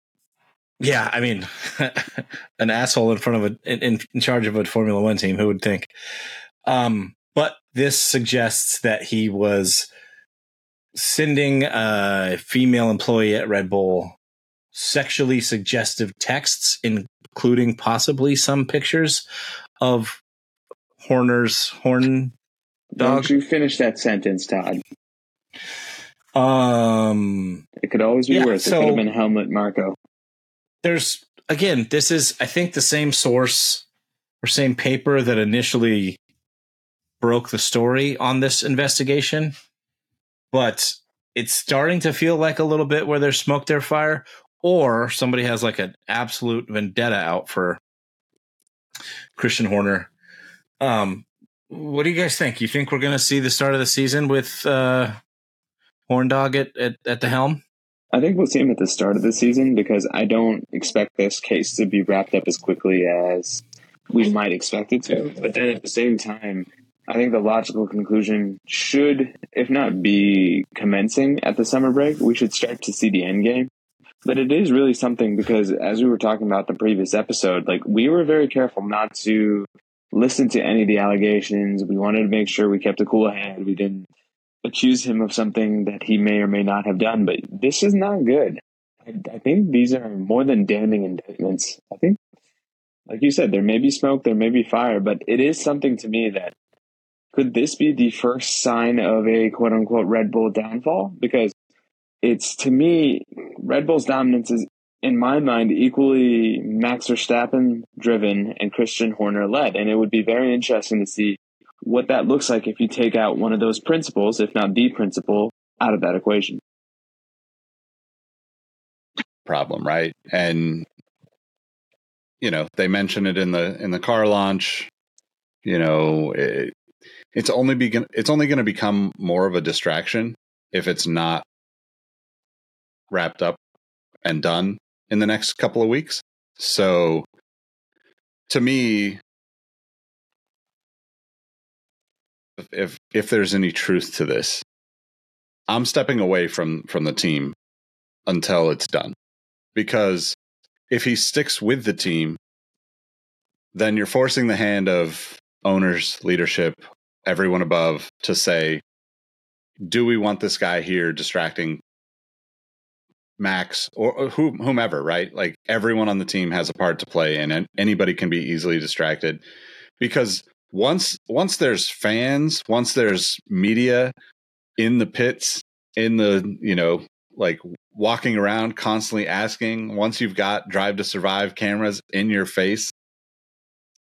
yeah, I mean, an asshole in front of a in, in charge of a Formula One team. Who would think? Um, but this suggests that he was sending a female employee at Red Bull sexually suggestive texts, including possibly some pictures of Horner's horn dog. Don't you finish that sentence, Todd. Um, It could always be Yeah, worse. it so- could have been Helmut Marko. there's again this is i think the same source or same paper that initially broke the story on this investigation but it's starting to feel like a little bit where there's smoke there fire or somebody has like an absolute vendetta out for christian horner um what do you guys think you think we're going to see the start of the season with uh horn dog at, at, at the helm I think we'll see him at the start of the season because I don't expect this case to be wrapped up as quickly as we might expect it to. But then at the same time, I think the logical conclusion should, if not be commencing at the summer break, we should start to see the end game. But it is really something because as we were talking about the previous episode, like we were very careful not to listen to any of the allegations. We wanted to make sure we kept a cool head. We didn't accuse him of something that he may or may not have done, but this is not good. I, I think these are more than damning indictments. I think, like you said, there may be smoke, there may be fire, but it is something to me that could this be the first sign of a quote unquote Red Bull downfall? Because it's to me, Red Bull's dominance is, in my mind, equally Max Verstappen driven and Christian Horner led. And it would be very interesting to see what that looks like if you take out one of those principals, if not the principal, out of that equation. problem, right? And you know, they mention it in the in the car launch. You know, it, it's only begin it's only going to become more of a distraction if it's not wrapped up and done in the next couple of weeks. So to me if if there's any truth to this, I'm stepping away from from the team until it's done. Because if he sticks with the team, then you're forcing the hand of owners, leadership, everyone above to say, do we want this guy here distracting Max or whomever, right? Like everyone on the team has a part to play and anybody can be easily distracted because once once there's fans, once there's media in the pits, in the, you know, like walking around constantly asking, once you've got drive to survive cameras in your face,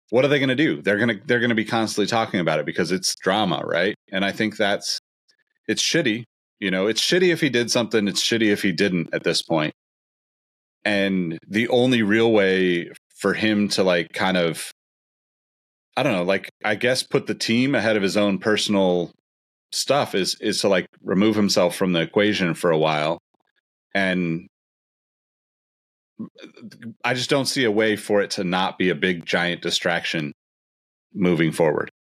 what are they going to do? They're going to they're going to be constantly talking about it because it's drama, right? And I think that's it's shitty. You know, it's shitty if he did something, it's shitty if he didn't at this point. And the only real way for him to like kind of I don't know, like I guess put the team ahead of his own personal stuff is is to like remove himself from the equation for a while and I just don't see a way for it to not be a big giant distraction moving forward.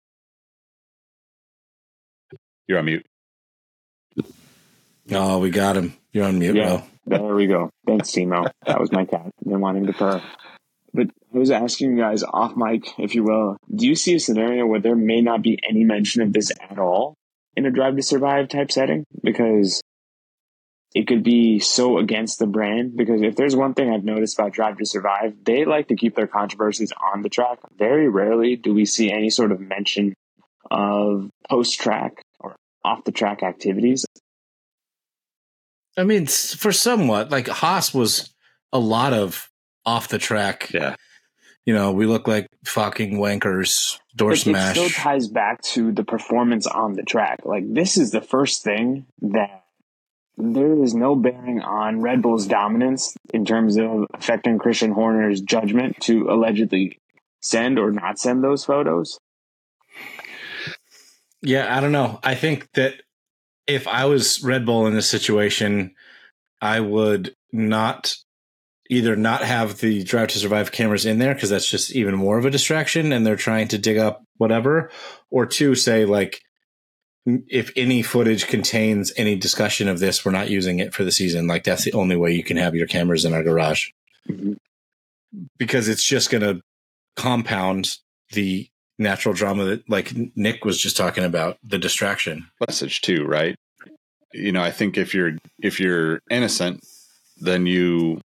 You're on mute. Oh, we got him. You're on mute, yeah, bro. There we go. Thanks, Timo. That was my cat. Didn't want him to purr. But I was asking you guys off mic, if you will, do you see a scenario where there may not be any mention of this at all in a drive to survive type setting? Because it could be so against the brand because if there's one thing I've noticed about Drive to Survive, they like to keep their controversies on the track. Very rarely do we see any sort of mention of post track or off the track activities. I mean, for somewhat, like Haas was a lot of off the track. Yeah. You know, we look like fucking wankers, door but smash. It still ties back to the performance on the track. Like, this is the first thing that there is no bearing on Red Bull's dominance in terms of affecting Christian Horner's judgment to allegedly send or not send those photos. Yeah, I don't know. I think that if I was Red Bull in this situation, I would not either not have the drive to survive cameras in there because that's just even more of a distraction and they're trying to dig up whatever or two say like if any footage contains any discussion of this, we're not using it for the season. Like that's the only way you can have your cameras in our garage mm-hmm. because it's just going to compound the natural drama that like Nick was just talking about the distraction message too, right? You know, I think if you're if you're innocent, then you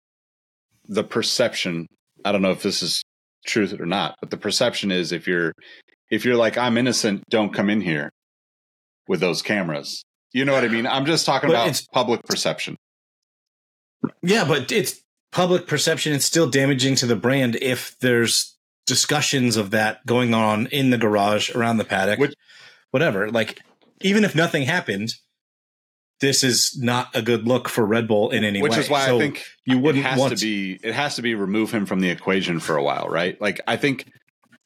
the perception, I don't know if this is truth or not, but the perception is if you're if you're like I'm innocent, don't come in here with those cameras. You know what I mean? I'm just talking but about public perception. Yeah, but it's public perception. It's still damaging to the brand if there's discussions of that going on in the garage around the paddock, Which, whatever. Like, even if nothing happened, this is not a good look for Red Bull in any Which way. Which is why so I think you wouldn't it has want to be. It has to be remove him from the equation for a while, right? Like, I think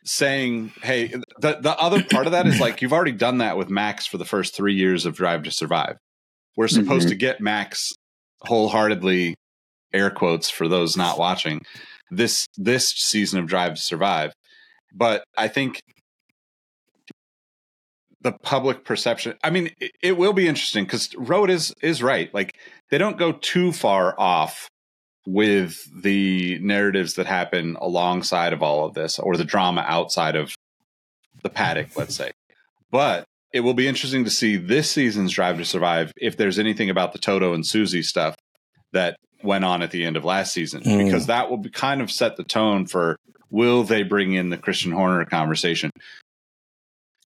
saying, "Hey," the the other part of that is like you've already done that with Max for the first three years of Drive to Survive. We're supposed mm-hmm. to get Max wholeheartedly, air quotes for those not watching this this season of Drive to Survive, but I think the public perception. I mean, it, it will be interesting because Ro is is right. Like they don't go too far off with the narratives that happen alongside of all of this or the drama outside of the paddock, let's say. But it will be interesting to see this season's Drive to Survive if there's anything about the Toto and Susie stuff that went on at the end of last season, mm. because that will be kind of set the tone for will they bring in the Christian Horner conversation.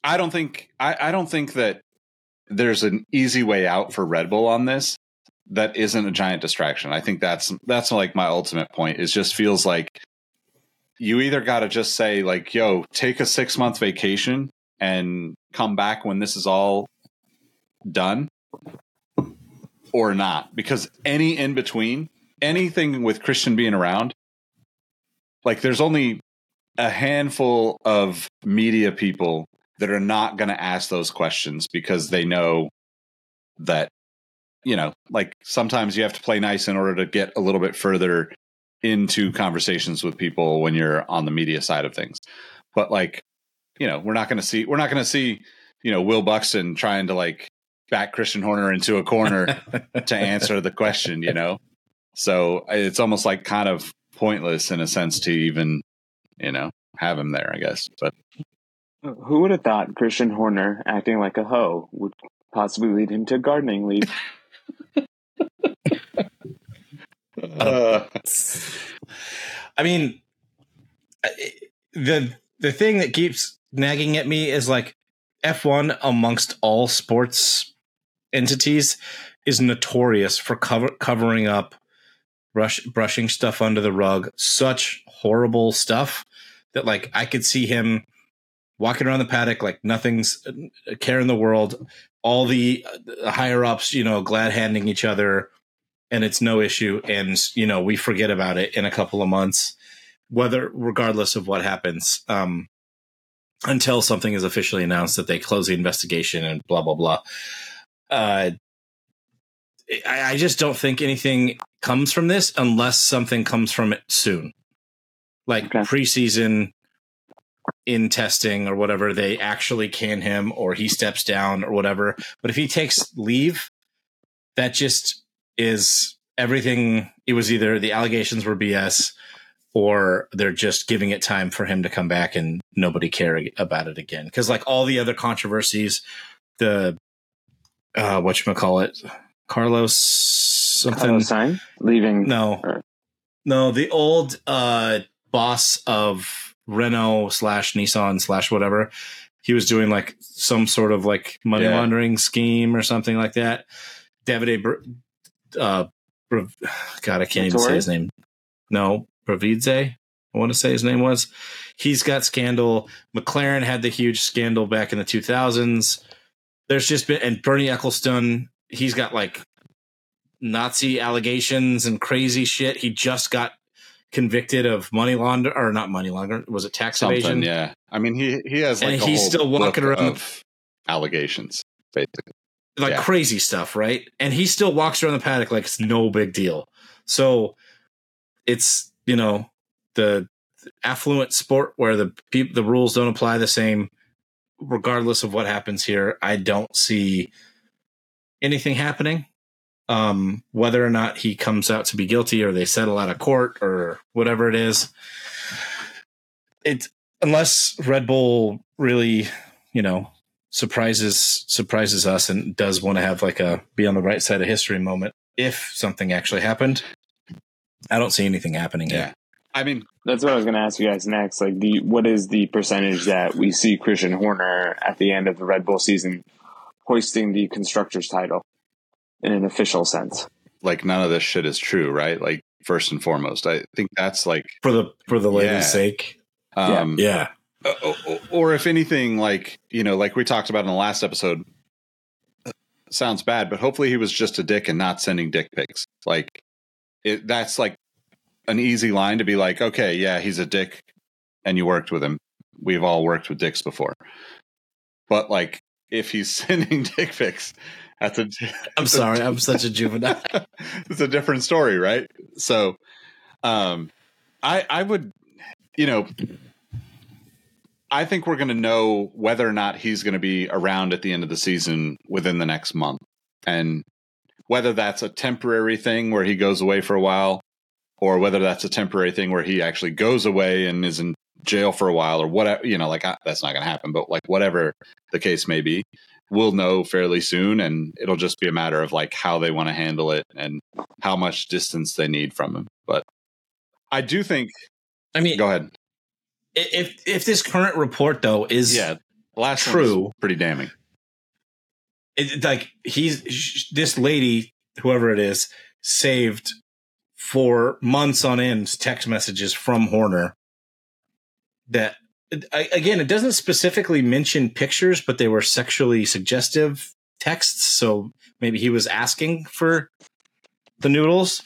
I don't think I, I don't think that there's an easy way out for Red Bull on this that isn't a giant distraction. I think that's that's like my ultimate point. It just feels like you either got to just say like, "Yo, take a six month vacation and come back when this is all done," or not, because any in between, anything with Christian being around, like there's only a handful of media people that are not going to ask those questions because they know that you know, like sometimes you have to play nice in order to get a little bit further into conversations with people when you're on the media side of things. But like, you know, we're not going to see we're not going to see, you know, Will Buxton trying to like back Christian Horner into a corner to answer the question, you know. So it's almost like kind of pointless in a sense to even, you know, have him there, I guess. But Who would have thought Christian Horner acting like a hoe would possibly lead him to gardening leave? uh, I mean, the the thing that keeps nagging at me is like F1 amongst all sports entities is notorious for cover, covering up brush, brushing stuff under the rug. Such horrible stuff that like I could see him walking around the paddock like nothing's a care in the world. All the uh, higher ups you know glad handing each other and it's no issue and you know we forget about it in a couple of months whether regardless of what happens um until something is officially announced that they close the investigation and blah blah blah uh I, I just don't think anything comes from this unless something comes from it soon. Like Okay. preseason in testing or whatever they actually can him or he steps down or whatever. But if he takes leave that just is everything. It was either the allegations were bs or they're just giving it time for him to come back and nobody care about it again. Because like all the other controversies the uh what you call it carlos something Carlos Sainz leaving. no, Or- no, the old uh, boss of Renault slash Nissan slash whatever. He was doing like some sort of like money Yeah. laundering scheme or something like that. Davide, Br- uh, God, I can't even say his name. No, Bravidze. I want to say his name was. He's got scandal. McLaren had the huge scandal back in the 2000s. There's just been, and Bernie Ecclestone, he's got like Nazi allegations and crazy shit. He just got convicted of money launder or not money launder. Was it tax something, evasion? yeah. I mean, he he has like And he's still walking around- of allegations, basically. like Yeah. crazy stuff, right? And he still walks around the paddock like it's no big deal. So it's you know the affluent sport where the peop the rules don't apply the same, regardless of what happens here. I don't see anything happening. Um, whether or not he comes out to be guilty or they settle out of court or whatever it is, it unless Red Bull really, you know, surprises surprises us and does want to have like a be on the right side of history moment if something actually happened. I don't see anything happening Yeah. yet. I mean, That's what I was going to ask you guys next. Like, the what is the percentage that we see Christian Horner at the end of the Red Bull season hoisting the constructors title in an official sense? like none of this shit is true, right? Like first and foremost, I think that's like For the for the lady's Yeah. sake. um Yeah. o- o- or if anything like, you know, like we talked about in the last episode uh, sounds bad, but hopefully he was just a dick and not sending dick pics. Like it that's like an easy line to be like, okay, yeah, he's a dick and you worked with him. We've all worked with dicks before. But like if he's sending dick pics, that's a I'm sorry, I'm such a juvenile. it's a different story, right? So, um, I I would, you know, I think we're going to know whether or not he's going to be around at the end of the season within the next month, and whether that's a temporary thing where he goes away for a while, or whether that's a temporary thing where he actually goes away and is in jail for a while, or whatever. You know, like I, that's not going to happen, but like whatever the case may be, we'll know fairly soon, and it'll just be a matter of like how they want to handle it and how much distance they need from him. But I do think. I mean, Go ahead. if if this current report though is Yeah, last True. pretty damning. it, like he's this lady, whoever it is, saved for months on end text messages from Horner. That again, it doesn't specifically mention pictures, but they were sexually suggestive texts. So maybe he was asking for the noodles.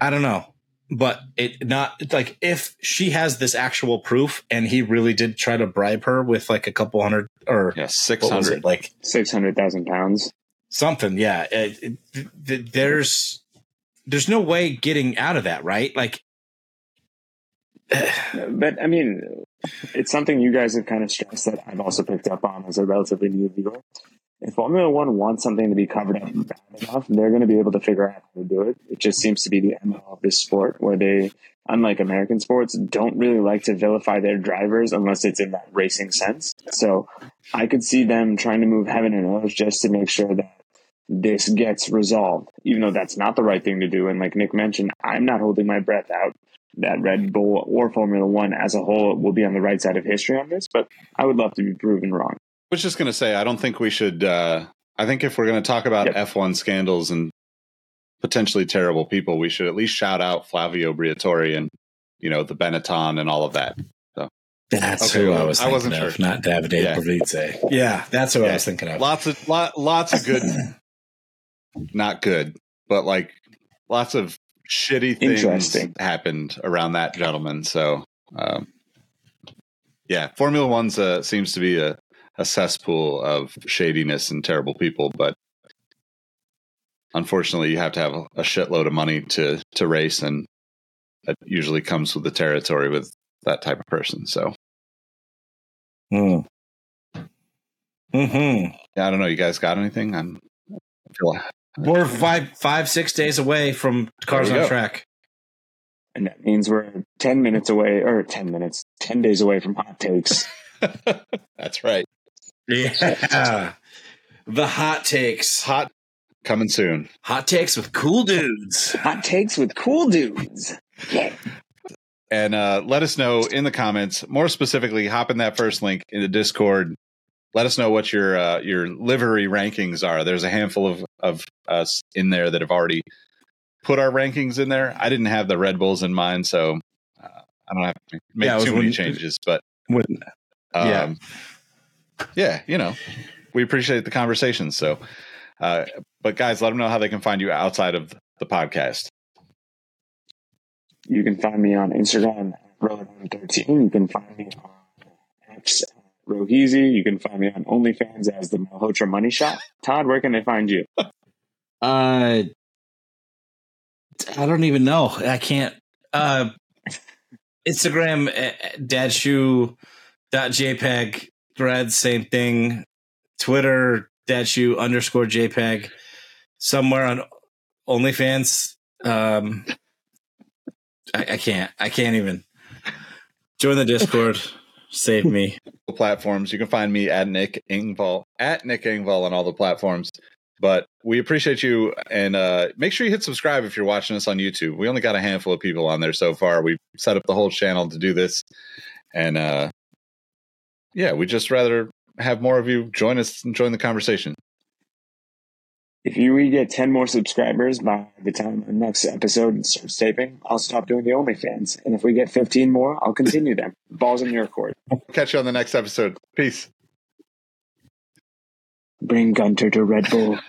I don't know. But it not like if she has this actual proof and he really did try to bribe her with like a couple hundred or Yeah, six what was hundred. it like Six hundred thousand pounds. something yeah it, it, th- th- there's there's no way getting out of that right like But I mean, it's something you guys have kind of stressed that I've also picked up on as a relatively new viewer. if Formula One wants something to be covered up bad enough, they're going to be able to figure out how to do it. It just seems to be the MO of this sport where they, unlike American sports, don't really like to vilify their drivers unless it's in that racing sense. So I could see them trying to move heaven and earth just to make sure that this gets resolved, even though that's not the right thing to do. And like Nick mentioned, I'm not holding my breath out that Red Bull or Formula One as a whole will be on the right side of history on this, but I would love to be proven wrong I was just going to say, I don't think we should. Uh, I think if we're going to talk about yep. F1 scandals and potentially terrible people, we should at least shout out Flavio Briatore and you know the Benetton and all of that. So that's okay, who I was. I wasn't of, sure. Not Davide yeah. Pavlidze. Yeah, that's who yeah. I was thinking of. Lots of lot, lots of good, not good, but like lots of shitty things happened around that gentleman. So. Um, yeah, Formula One's uh, seems to be a a cesspool of shadiness and terrible people, but unfortunately, you have to have a shitload of money to to race, and that usually comes with the territory with that type of person. So, hmm. Hmm. Yeah, I don't know. You guys got anything? I'm. We're five, five, six days away from cars on go. track, and that means we're ten minutes away, or ten minutes, ten days away from hot takes. That's right. Yeah. the hot takes. Hot coming soon. Hot takes with cool dudes. Hot takes with cool dudes. Yeah. And uh, let us know in the comments, more specifically, hop in that first link in the Discord. Let us know what your uh, your livery rankings are. There's a handful of, of us in there that have already put our rankings in there. I didn't have the Red Bulls in mind, so uh, I don't have to make yeah, too many changes. But when, um, yeah yeah, you know, we appreciate the conversation. So, uh, but guys, let them know how they can find you outside of the podcast. You can find me on Instagram, Rowan13. You can find me on X Roheezy. You can find me on OnlyFans as the Malhotra Money Shot. Todd, where can they find you? Uh, I don't even know. I can't. Uh, Instagram, uh, dadshue dot jpeg Threads, same thing. Twitter, dadshue underscore JPEG. Somewhere on OnlyFans. Um, I, I can't. I can't even. Join the Discord. Save me. Platforms. You can find me at Nick Engvall at Nick Engvall on all the platforms. But we appreciate you and uh, make sure you hit subscribe if you're watching us on YouTube. We only got a handful of people on there so far. We've set up the whole channel to do this, and uh, yeah, we just rather have more of you join us and join the conversation. If you we get 10 more subscribers by the time the next episode starts taping, I'll stop doing the OnlyFans. And if we get 15 more, I'll continue them. Balls in your court. Catch you on the next episode. Peace. Bring Guenther to Red Bull.